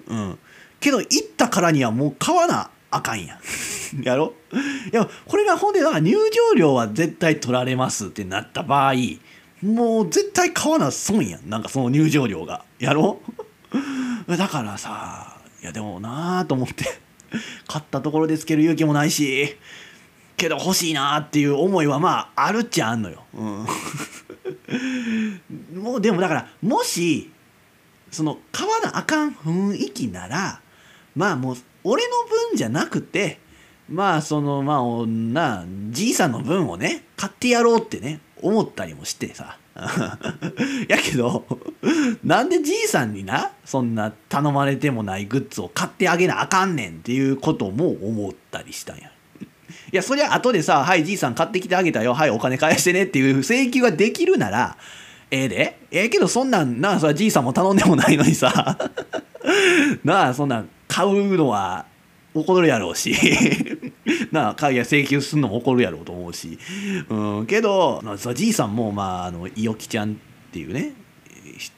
うん。けど行ったからにはもう買わなあかんやん。やろ？いやこれがほんでだから入場料は絶対取られますってなった場合もう絶対買わな損やん。なんかその入場料が。やろ？だからさいやでもなあと思って。買ったところでつける勇気もないしけど欲しいなっていう思いはまああるっちゃあんのよ。うん、もうでもだからもしその買わなあかん雰囲気ならまあもう俺の分じゃなくてまあそのまあなじいさんの分をね買ってやろうってね思ったりもしてさ やけどなんでじいさんになそんな頼まれてもないグッズを買ってあげなあかんねんっていうことも思ったりしたんや。いやそりゃ後でさ「はいじいさん買ってきてあげたよはいお金返してね」っていう請求ができるならええで？ええけどそんなんなあそれじいさんも頼んでもないのにさ。なあそんなん買うのは怒るやろうし。なあ会や請求するのも怒るやろうと思うし、うん、けど、まあ、じいさんもまああのいおきちゃんっていうね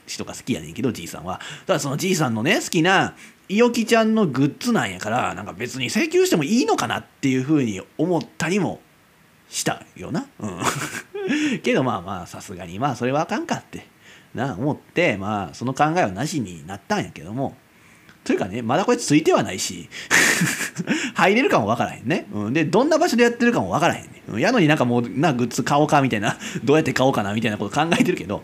人が好きやねんけどじいさんは。ただそのじいさんのね好きないおきちゃんのグッズなんやからなんか別に請求してもいいのかなっていうふうに思ったりもしたよな。うん、けどまあまあさすがにまあそれはあかんかって。な思ってまあその考えはなしになったんやけども。というかねまだこいつついてはないし。入れるかもわからへんね、うん、でどんな場所でやってるかもわからへんね。やのになんかもうなグッズ買おうかみたいな。どうやって買おうかなみたいなこと考えてるけど。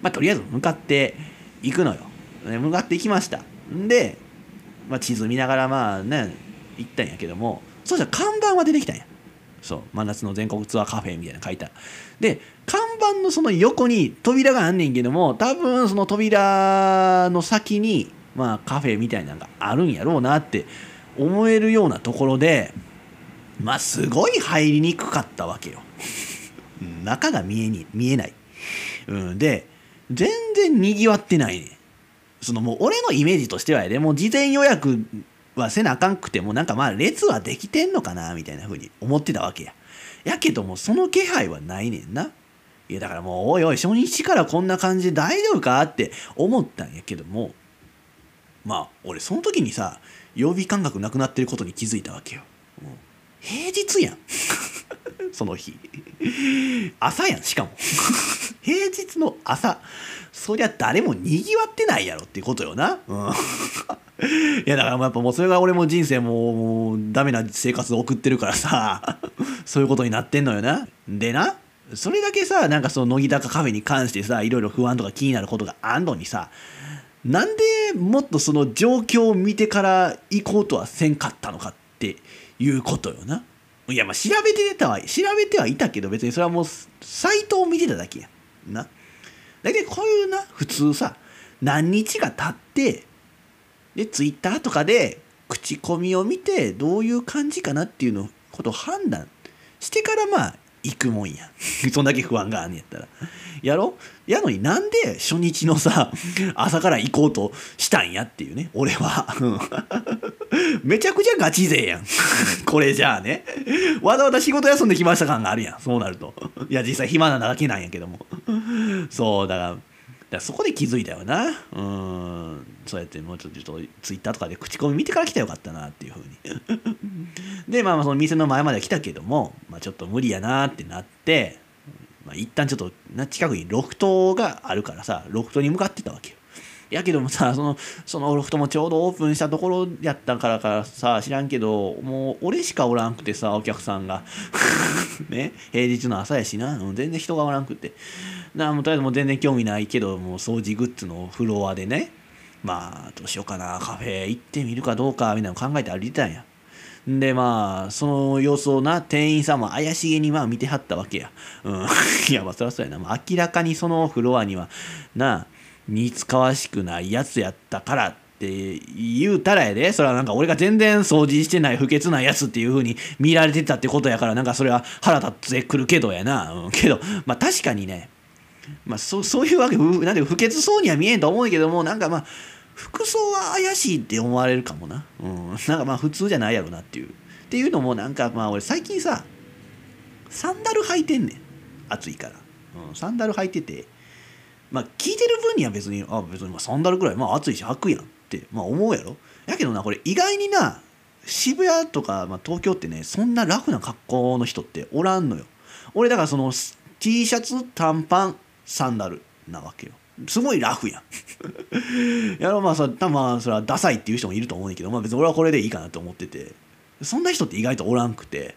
まあとりあえず向かっていくのよ、ね、向かっていきました。んでまあ、地図見ながらまあね行ったんやけども。そうしたら看板は出てきたんや。そう。真夏の全国ツアーカフェみたいな書いた。で看板のその横に扉があんねんけども多分その扉の先にまあカフェみたいなのがあるんやろうなって思えるようなところでまあすごい入りにくかったわけよ。中が見えに見えない、うん、で全然にぎわってないね。そのもう俺のイメージとしてはやでもう事前予約はせなあかんくてもなんかまあ列はできてんのかなみたいな風に思ってたわけや。やけどもその気配はないねんな。いやだからもうおいおい初日からこんな感じで大丈夫かって思ったんやけどもまあ俺その時にさ曜日感覚なくなってることに気づいたわけよ。平日やん その日朝やんしかも平日の朝そりゃ誰もにぎわってないやろってことよな。うん、いやだからもうやっぱもうそれが俺も人生もうダメな生活を送ってるからさ そういうことになってんのよな。でなそれだけさなんかその乃木坂カフェに関してさいろいろ不安とか気になることがあんのにさなんでもっとその状況を見てから行こうとはせんかったのかっていうことよな。いやまあ調べてたわ調べてはいたけど別にそれはもうサイトを見てただけやな。大体こういうな普通さ何日か経ってでツイッターとかで口コミを見てどういう感じかなっていうのことを判断してからまあ行くもんや。そんだけ不安があんねやったら。やろ？やのになんで初日のさ 朝から行こうとしたんやっていうね。俺は。めちゃくちゃガチ勢やん。これじゃあね。わざわざ仕事休んできました感があるやん。そうなると。いや実際暇なだけなんやけども。そうだからだそこで気づいたよな。うん。そうやってもうちょっとツイッターとかで口コミ見てから来たらよかったなっていうふうに。でまあその店の前まで来たけども、まあ、ちょっと無理やなってなってまあ、一旦ちょっと近くにロフトがあるからさロフトに向かってたわけよ。やけどもさそのそのロフトもちょうどオープンしたところやったからからさ知らんけどもう俺しかおらんくてさお客さんが。ね？平日の朝やしな。全然人がおらんくて。なもうとりあえずもう全然興味ないけどもう掃除グッズのフロアでねまあどうしようかなカフェ行ってみるかどうかみたいなの考えて歩いてたんや。でまあその様子をな店員さんも怪しげにまあ見てはったわけや。うん、いやまあそりゃそうやな、まあ、明らかにそのフロアにはな似つかわしくないやつやったからって言うたらやで。それはなんか俺が全然掃除してない不潔なやつっていう風に見られてたってことやからなんかそれは腹立ってくるけどやな、うん、けどまあ確かにねまあそ そういうわけなんで不潔そうには見えんと思うけどもなんかまあ服装は怪しいって思われるかもな。うん。なんかまあ普通じゃないやろなっていう。っていうのもなんかまあ俺最近さ、サンダル履いてんねん。暑いから。うん。サンダル履いてて、まあ聞いてる分には別に、あ、別にまあサンダルぐらいまあ暑いし履くやんってまあ思うやろ。やけどな、これ意外にな、渋谷とか、まあ、東京ってね、そんなラフな格好の人っておらんのよ。俺だからその T シャツ、短パン、サンダルなわけよ。すごいラフやん。やろまあそ多分まあそれはダサいっていう人もいると思うんだけど、まあ別に俺はこれでいいかなと思ってて、そんな人って意外とおらんくて、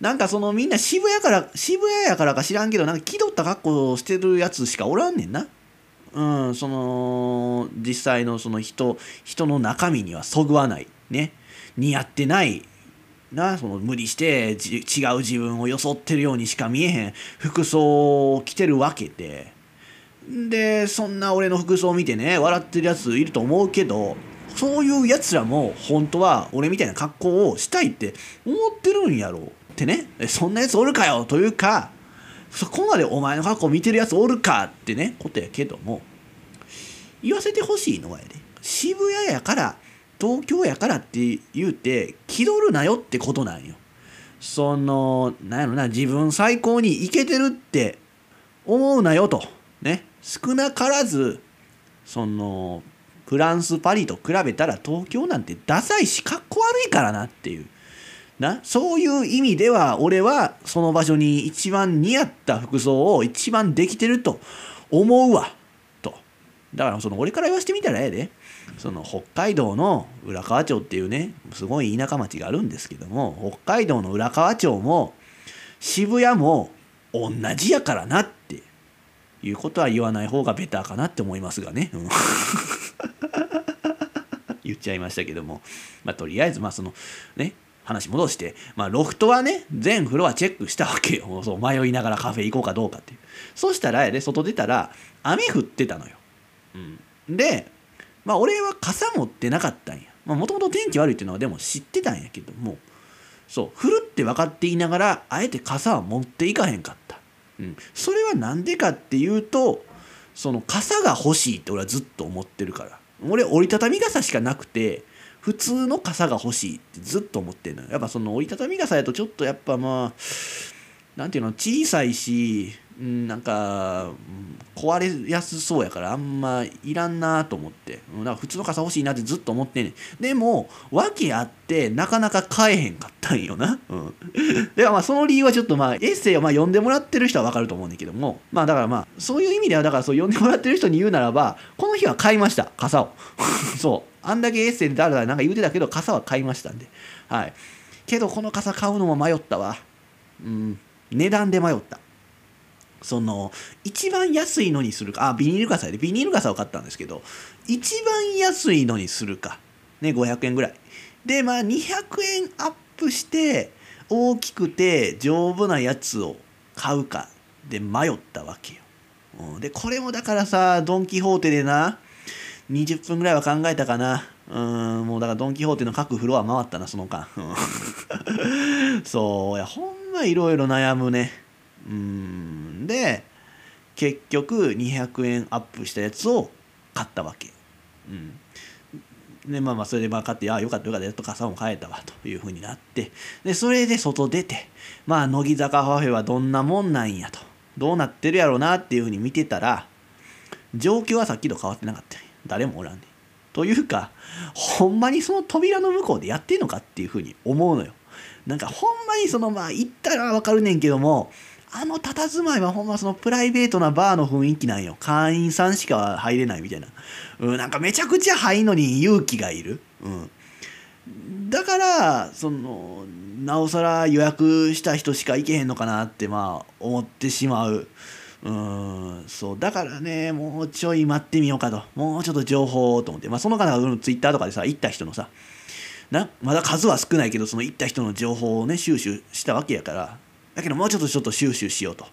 なんかそのみんな渋谷から、渋谷やからか知らんけど、なんか気取った格好してるやつしかおらんねんな。うん、その、実際のその人、人の中身にはそぐわない。ね。似合ってないなその無理して違う自分を装ってるようにしか見えへん服装を着てるわけで。でそんな俺の服装を見てね笑ってるやついると思うけどそういうやつらも本当は俺みたいな格好をしたいって思ってるんやろってね。そんなやつおるかよというかそこまでお前の格好見てるやつおるかってねことやけども言わせてほしいのはやで渋谷やから東京やからって言うて気取るなよってことなんよ。そのなんやろな自分最高にイケてるって思うなよと。ね。少なからずそのフランスパリと比べたら東京なんてダサいしかっこ悪いからなっていう。な。そういう意味では俺はその場所に一番似合った服装を一番できてると思うわ。だからその俺から言わせてみたらええで。その北海道の浦河町っていうねすごい田舎町があるんですけども北海道の浦河町も渋谷も同じやからなっていうことは言わない方がベターかなって思いますがね。言っちゃいましたけども、まあ、とりあえずまあそのね話戻して、まあ、ロフトはね全フロアチェックしたわけよ。そう迷いながらカフェ行こうかどうかっていう。そしたらやで外出たら雨降ってたのよ、うん、でまあ俺は傘持ってなかったんや。もともと天気悪いっていうのはでも知ってたんやけどもそう降るって分かっていながらあえて傘は持っていかへんかった。うん、それは何でかっていうとその傘が欲しいって俺はずっと思ってるから。俺折りたたみ傘しかなくて普通の傘が欲しいってずっと思ってるのよ。やっぱその折りたたみ傘やとちょっとやっぱまあなんていうの小さいし、なんか、壊れやすそうやからあんまいらんなと思って、うん、か普通の傘欲しいなってずっと思ってんねん。でも訳あってなかなか買えへんかったんよな、うん、ではまあその理由はちょっとまあエッセイをまあ読んでもらってる人はわかると思うんだけども。まあだからまあそういう意味ではだからそう読んでもらってる人に言うならばこの日は買いました。傘を。そう。あんだけエッセイで誰だなんか言うてたけど傘は買いましたんで。はい。けどこの傘買うのも迷ったわ。うん。値段で迷った。その一番安いのにするか。あビニール傘で。ビニール傘を買ったんですけど一番安いのにするか。ね500円ぐらい。でまあ200円アップして大きくて丈夫なやつを買うか。で迷ったわけよ、うん、でこれもだからさドン・キホーテでな20分ぐらいは考えたかな。うん、もうだからドン・キホーテの各フロア回ったな、その間。そう、いや、ほんまいろいろ悩むね。うん、で、結局200円アップしたやつを買ったわけ。うん。で、まあまあ、それでまあ買って、ああ、よかったよかった、やっと傘も買えたわ、というふうになって、で、それで外出て、まあ、乃木坂ファフェはどんなもんなんやと、どうなってるやろうなっていうふうに見てたら、状況はさっきと変わってなかった誰もおらんねというか、ほんまにその扉の向こうでやってんのかっていうふうに思うのよ。なんかほんまにそのまあ言ったらわかるねんけども、あの佇まいはほんまそのプライベートなバーの雰囲気なんよ。会員さんしか入れないみたいな。うん、なんかめちゃくちゃ入んのに勇気がいる。うん。だから、その、なおさら予約した人しか行けへんのかなってまあ思ってしまう。うん、そう。だからね、もうちょい待ってみようかと。もうちょっと情報をと思って。まあその方がツイッターとかでさ、行った人のさ、な、まだ数は少ないけど、その行った人の情報をね、収集したわけやから、だけどもうちょっとちょっと収集しようと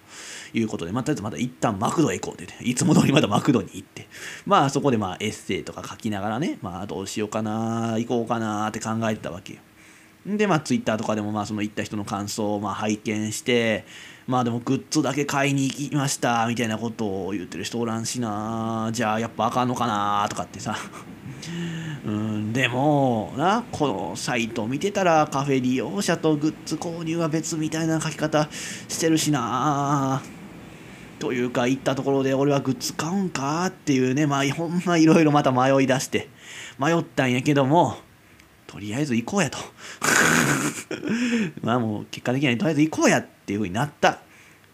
いうことで、まあ、とりあえずまた一旦マクドへ行こうってね、いつも通りまたマクドに行って、まあそこでまあエッセイとか書きながらね、まあどうしようかな、行こうかなって考えてたわけよ。で、まあツイッターとかでもまあその行った人の感想をまあ拝見して、まあでもグッズだけ買いに行きましたみたいなことを言ってる人おらんしな、じゃあやっぱあかんのかなとかってさ。うん、でもなこのサイト見てたらカフェ利用者とグッズ購入は別みたいな書き方してるしな。というか行ったところで俺はグッズ買うんかっていうねまあほんまいろいろまた迷い出して。迷ったんやけどもとりあえず行こうやと。まあもう結果的にはとりあえず行こうやって。ていうふうになった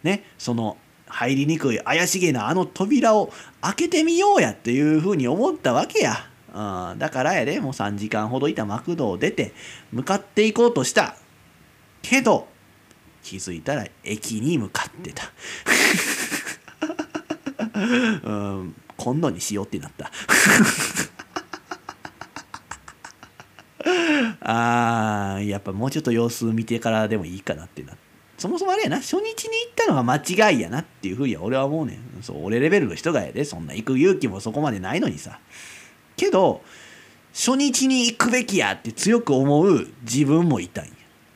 ねその入りにくい怪しげなあの扉を開けてみようやっていうふうに思ったわけや。うん、だからやで、もう3時間ほどいたマクドを出て、向かっていこうとした。けど、気づいたら駅に向かってた。うん、今度にしようってなった。あー、やっぱもうちょっと様子見てからでもいいかなってなっ。そもそもあれやな、初日に行ったのが間違いやなっていうふうには俺は思うねん。そう、俺レベルの人がやで、そんな行く勇気もそこまでないのにさ。けど初日に行くべきやって強く思う自分もいたんや。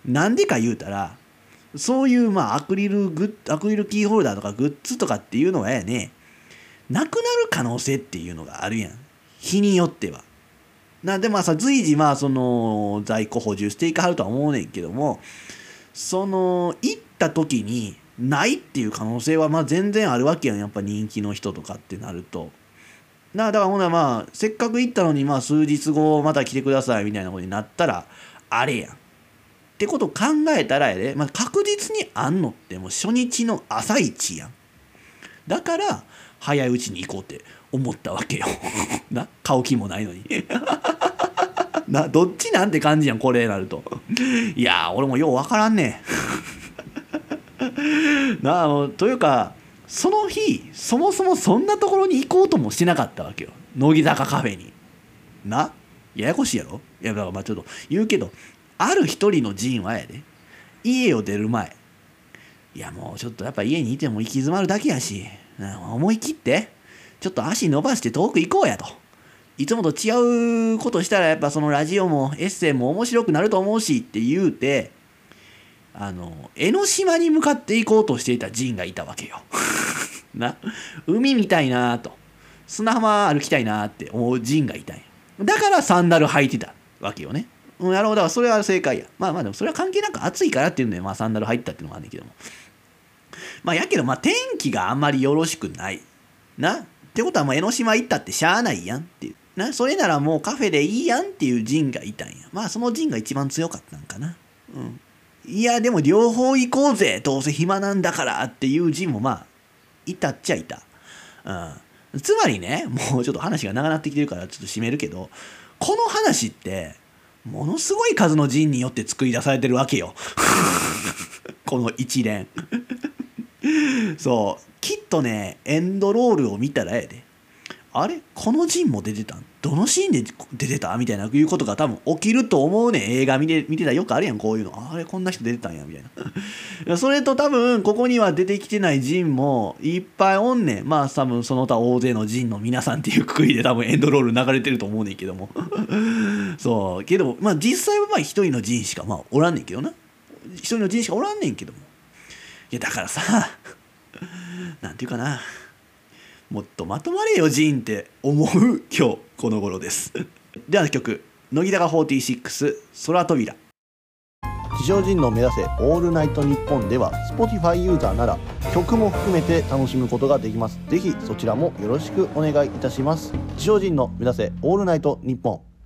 なんでか言うたらそういうまあアクリルグッアクリルキーホルダーとかグッズとかっていうのはやねなくなる可能性っていうのがあるやん日によっては。なんでまあさ随時まあその在庫補充していかはるとは思うねんけどもその行った時にないっていう可能性はまあ全然あるわけやんやっぱ人気の人とかってなると。だからほなまあせっかく行ったのにまあ数日後また来てくださいみたいなことになったらあれやん。ってこと考えたらやで、まあ、確実にあんのってもう初日の朝一やん。だから早いうちに行こうって思ったわけよ。な買う気もないのに。などっちなんて感じやんこれなると。いや俺もよう分からんね なあというかその日そもそもそんなところに行こうともしなかったわけよ。乃木坂カフェに。なややこしいやろ？いやだからまあちょっと言うけどある一人の人はやで。家を出る前。いやもうちょっとやっぱ家にいても行き詰まるだけやし思い切ってちょっと足伸ばして遠く行こうやと。いつもと違うことしたらやっぱそのラジオもエッセイも面白くなると思うしって言うてあの江ノ島に向かって行こうとしていたジンがいたわけよ。な海見たいなと砂浜歩きたいなって思うジンがいたんや。だからサンダル履いてたわけよね。うん、なるほど。それは正解や。まあまあでもそれは関係なく暑いからっていうんで、まあサンダル入ったっていうのがあるんけども。まあやけど、まあ天気があんまりよろしくない。なってことはもう江ノ島行ったってしゃあないやんっていう。なそれならもうカフェでいいやんっていうジンがいたんや。まあそのジンが一番強かったんかな。うん。いや、でも両方行こうぜ。どうせ暇なんだからっていう人もまあ、いたっちゃいた。うん。つまりね、もうちょっと話が長なってきてるからちょっと締めるけど、この話って、ものすごい数の人によって作り出されてるわけよ。この一連。そう。きっとね、エンドロールを見たらやで。あれ？このジンも出てたん？どのシーンで出てた？みたいないうことが多分起きると思うねん。映画見て見てたらよくあるやんこういうの。あれ？こんな人出てたんやみたいな。それと多分ここには出てきてないジンもいっぱいおんねん。まあ多分その他大勢のジンの皆さんっていうくくりで多分エンドロール流れてると思うねんけども。そう。けどまあ実際はまあ一人のジンしかまあおらんねんけどな。一人のジンしかおらんねんけども。いやだからさなんていうかな。もっとまとまれよジーンって思う今日この頃です。では曲乃木坂46空扉。地上人の目指せオールナイトニッポンでは Spotify ユーザーなら曲も含めて楽しむことができます。ぜひそちらもよろしくお願いいたします。地上人の目指せオールナイトニッポン。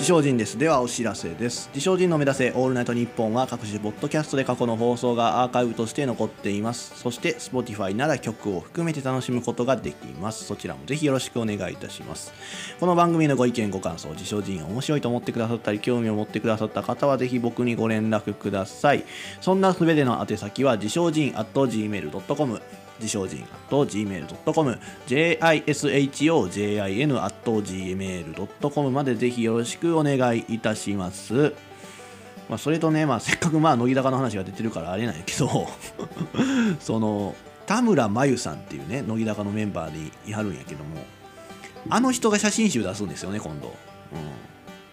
自称人です。ではお知らせです。自称人の目指せオールナイトニッポンは各種ポッドキャストで過去の放送がアーカイブとして残っています。そして Spotify なら曲を含めて楽しむことができます。そちらもぜひよろしくお願いいたします。この番組のご意見ご感想自称人面白いと思ってくださったり興味を持ってくださった方はぜひ僕にご連絡ください。そんな全ての宛先は自称人 at gmail.com 自称人 gmail.com jishojin gmail.com までぜひよろしくお願いいたします。まあ、それとね、まあ、せっかくまあ乃木坂の話が出てるからあれなんやけど その田村真由さんっていうね乃木坂のメンバーでいはるんやけどもあの人が写真集出すんですよね今度、うん、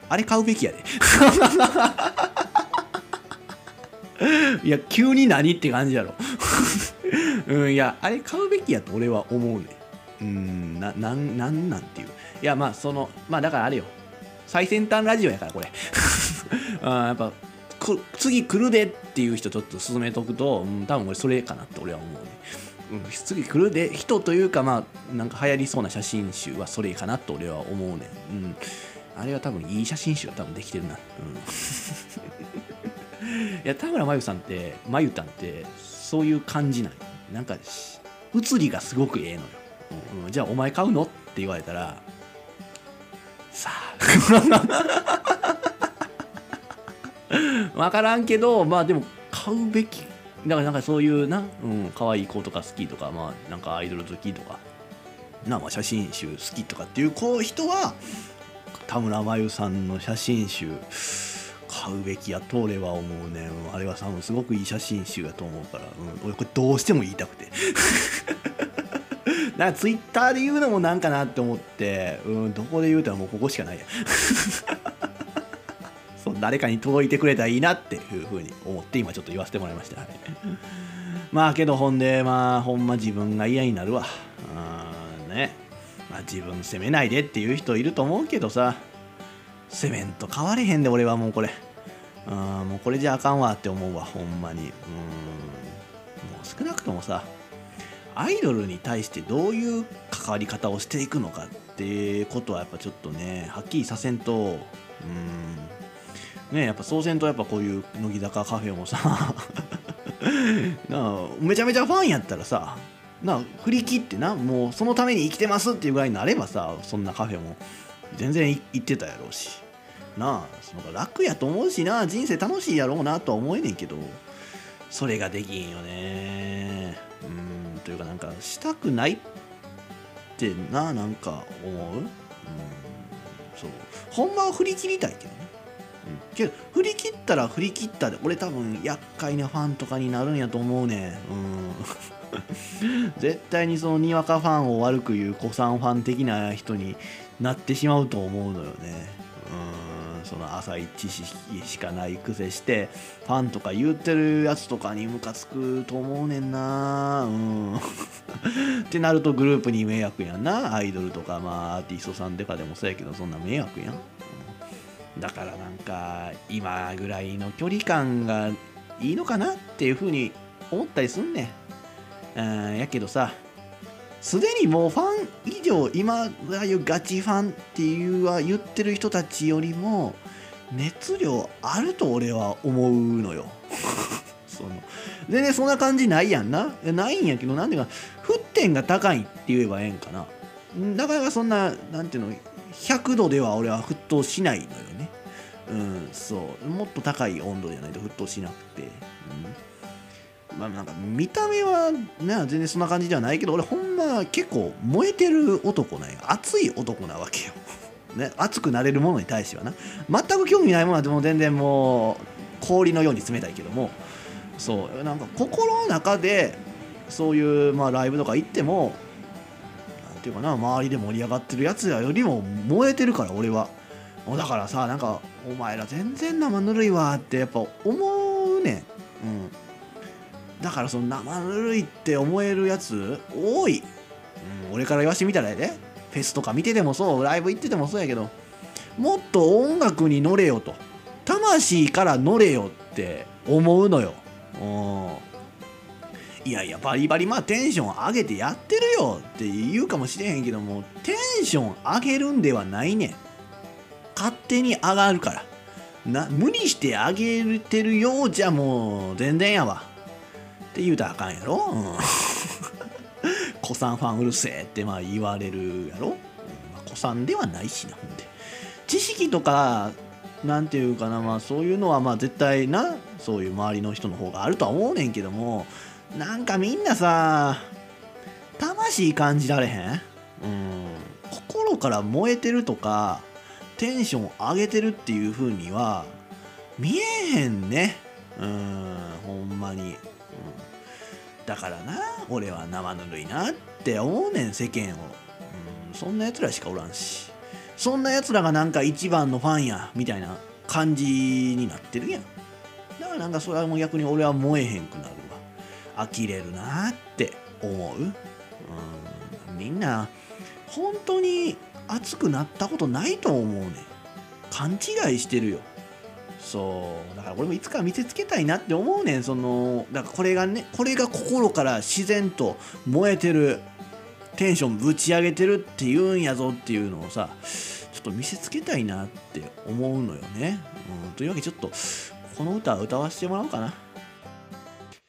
あれ買うべきやで。いや急に何って感じやろ うん、いや、あれ買うべきやと俺は思うね。うん、な、なん、なんなんていう。いや、まあ、その、まあ、だからあれよ。最先端ラジオやから、これ。あやっぱ、次来るでっていう人ちょっと進めとくと、うん、多分俺それかなって俺は思うね。うん、次来るで人というかまあなんか流行りそうな写真集はそれかなと俺は思うね、うん、あれは多分いい写真集が多分できてるな、うん、いや田村真由さんって真由たんってそういう感じなんよ。なんか写りがすごくええのよ、うんじゃあお前買うの？って言われたらさあ。分からんけどまあでも買うべき。だからなんかそういうな、うん、可愛い子とか好きとかまあなんかアイドル好きとかなまあ写真集好きとかっていう子人は田村真由さんの写真集買うべきやと俺は思うねん。あれは多分すごくいい写真集やと思うから、うん、俺これどうしても言いたくて。なんかツイッターで言うのもなんかなって思って、うん、どこで言うたらもうここしかないや。そう誰かに届いてくれたらいいなっていうふうに思って今ちょっと言わせてもらいました、はい。まあけどほんでまあほんま自分が嫌になるわ。うん。ね。まあ自分責めないでっていう人いると思うけどさ。責めんと変われへんで俺はもうこれ。うんもうこれじゃあかんわって思うわほんまに。うん。もう少なくともさアイドルに対してどういう関わり方をしていくのかっていうことはやっぱちょっとねはっきりさせんとうん。ねやっぱそうせんとやっぱこういう乃木坂カフェもさ なめちゃめちゃファンやったらさな振り切ってなもうそのために生きてますっていうぐらいになればさそんなカフェも全然行ってたやろうし。なあその楽やと思うしな人生楽しいやろうなとは思えねんけどそれができんよね。うんというかなんかしたくないってななんか思う？うんそう。ほんまは振り切りたいけどね。うんけど振り切ったら振り切ったで俺多分厄介なファンとかになるんやと思うねうん。絶対にそのにわかファンを悪く言う古参ファン的な人になってしまうと思うのよね。その浅い知識しかない癖してファンとか言ってるやつとかにムカつくと思うねんな。うん。ってなるとグループに迷惑やんな。アイドルとかまあアーティストさんとかでもそうやけどそんな迷惑やん。だからなんか今ぐらいの距離感がいいのかなっていうふうに思ったりすんね。ん。やけどさすでにもうファン今ああいうガチファンっていうは言ってる人たちよりも熱量あると俺は思うのよ。その全然そんな感じないやんな。ないんやけどなんでか沸点が高いって言えばええんかな。なかなかそんななんていうの100度では俺は沸騰しないのよね。うん、そう。もっと高い温度じゃないと沸騰しなくて。まあ、なんか見た目は、ね、全然そんな感じではないけど俺ほんま結構燃えてる男なんや熱い男なわけよ、ね、熱くなれるものに対してはな。全く興味ないものはでも全然もう氷のように冷たいけども。そうなんか心の中でそういう、まあ、ライブとか行ってもなんていうかな周りで盛り上がってるやつらよりも燃えてるから俺は。だからさなんかお前ら全然生ぬるいわってやっぱ思うねん、うん、だからその生ぬるいって思えるやつ多い、うん、俺から言わしてみたらやで。フェスとか見ててもそう。ライブ行っててもそうやけど。もっと音楽に乗れよと。魂から乗れよって思うのよ。いやいやバリバリまあテンション上げてやってるよって言うかもしれへんけどもテンション上げるんではないねん。勝手に上がるから。な無理して上げてるようじゃもう全然やわ。って言うたらあかんやろ、うん、子さんファンうるせえってまあ言われるやろ、うん。まあ、子さんではないしなほんで。知識とかなんていうかなまあそういうのはまあ絶対なそういう周りの人の方があるとは思うねんけどもなんかみんなさ魂感じられへん？うん。心から燃えてるとかテンション上げてるっていう風には見えへんね。うん。ほんまに、だからな。俺は生ぬるいなって思うねん世間を、うん、そんなやつらしかおらんし。そんなやつらがなんか一番のファンやみたいな感じになってるやん。だからなんかそれはもう逆に俺は燃えへんくなるわ。呆れるなって思う、うん、みんな本当に熱くなったことないと思うねん。勘違いしてるよ。そうだから俺もいつか見せつけたいなって思うねんそのだからこれがねこれが心から自然と燃えてるテンションぶち上げてるって言うんやぞっていうのをさちょっと見せつけたいなって思うのよね、うん、というわけでちょっとこの歌歌わせてもらおうかな。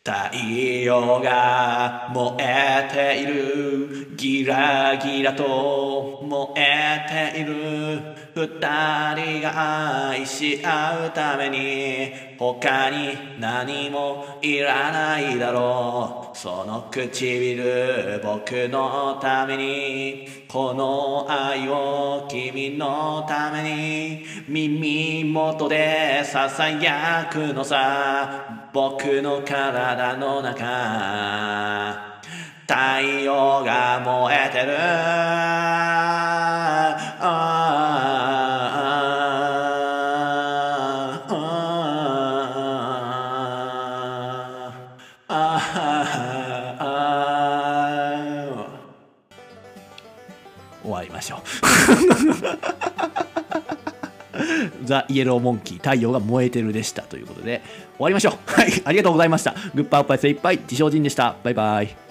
太陽が燃えている。ギラギラと燃えている。二人が愛し合うために他に何もいらないだろう。その唇僕のためにこの愛を君のために耳元でささやくのさ。僕の体の中太陽が燃えてる。ザ・イエローモンキー太陽が燃えてるでしたということで終わりましょう。はいありがとうございました。グッパーパイ精いっぱい自称人でした。バイバイ。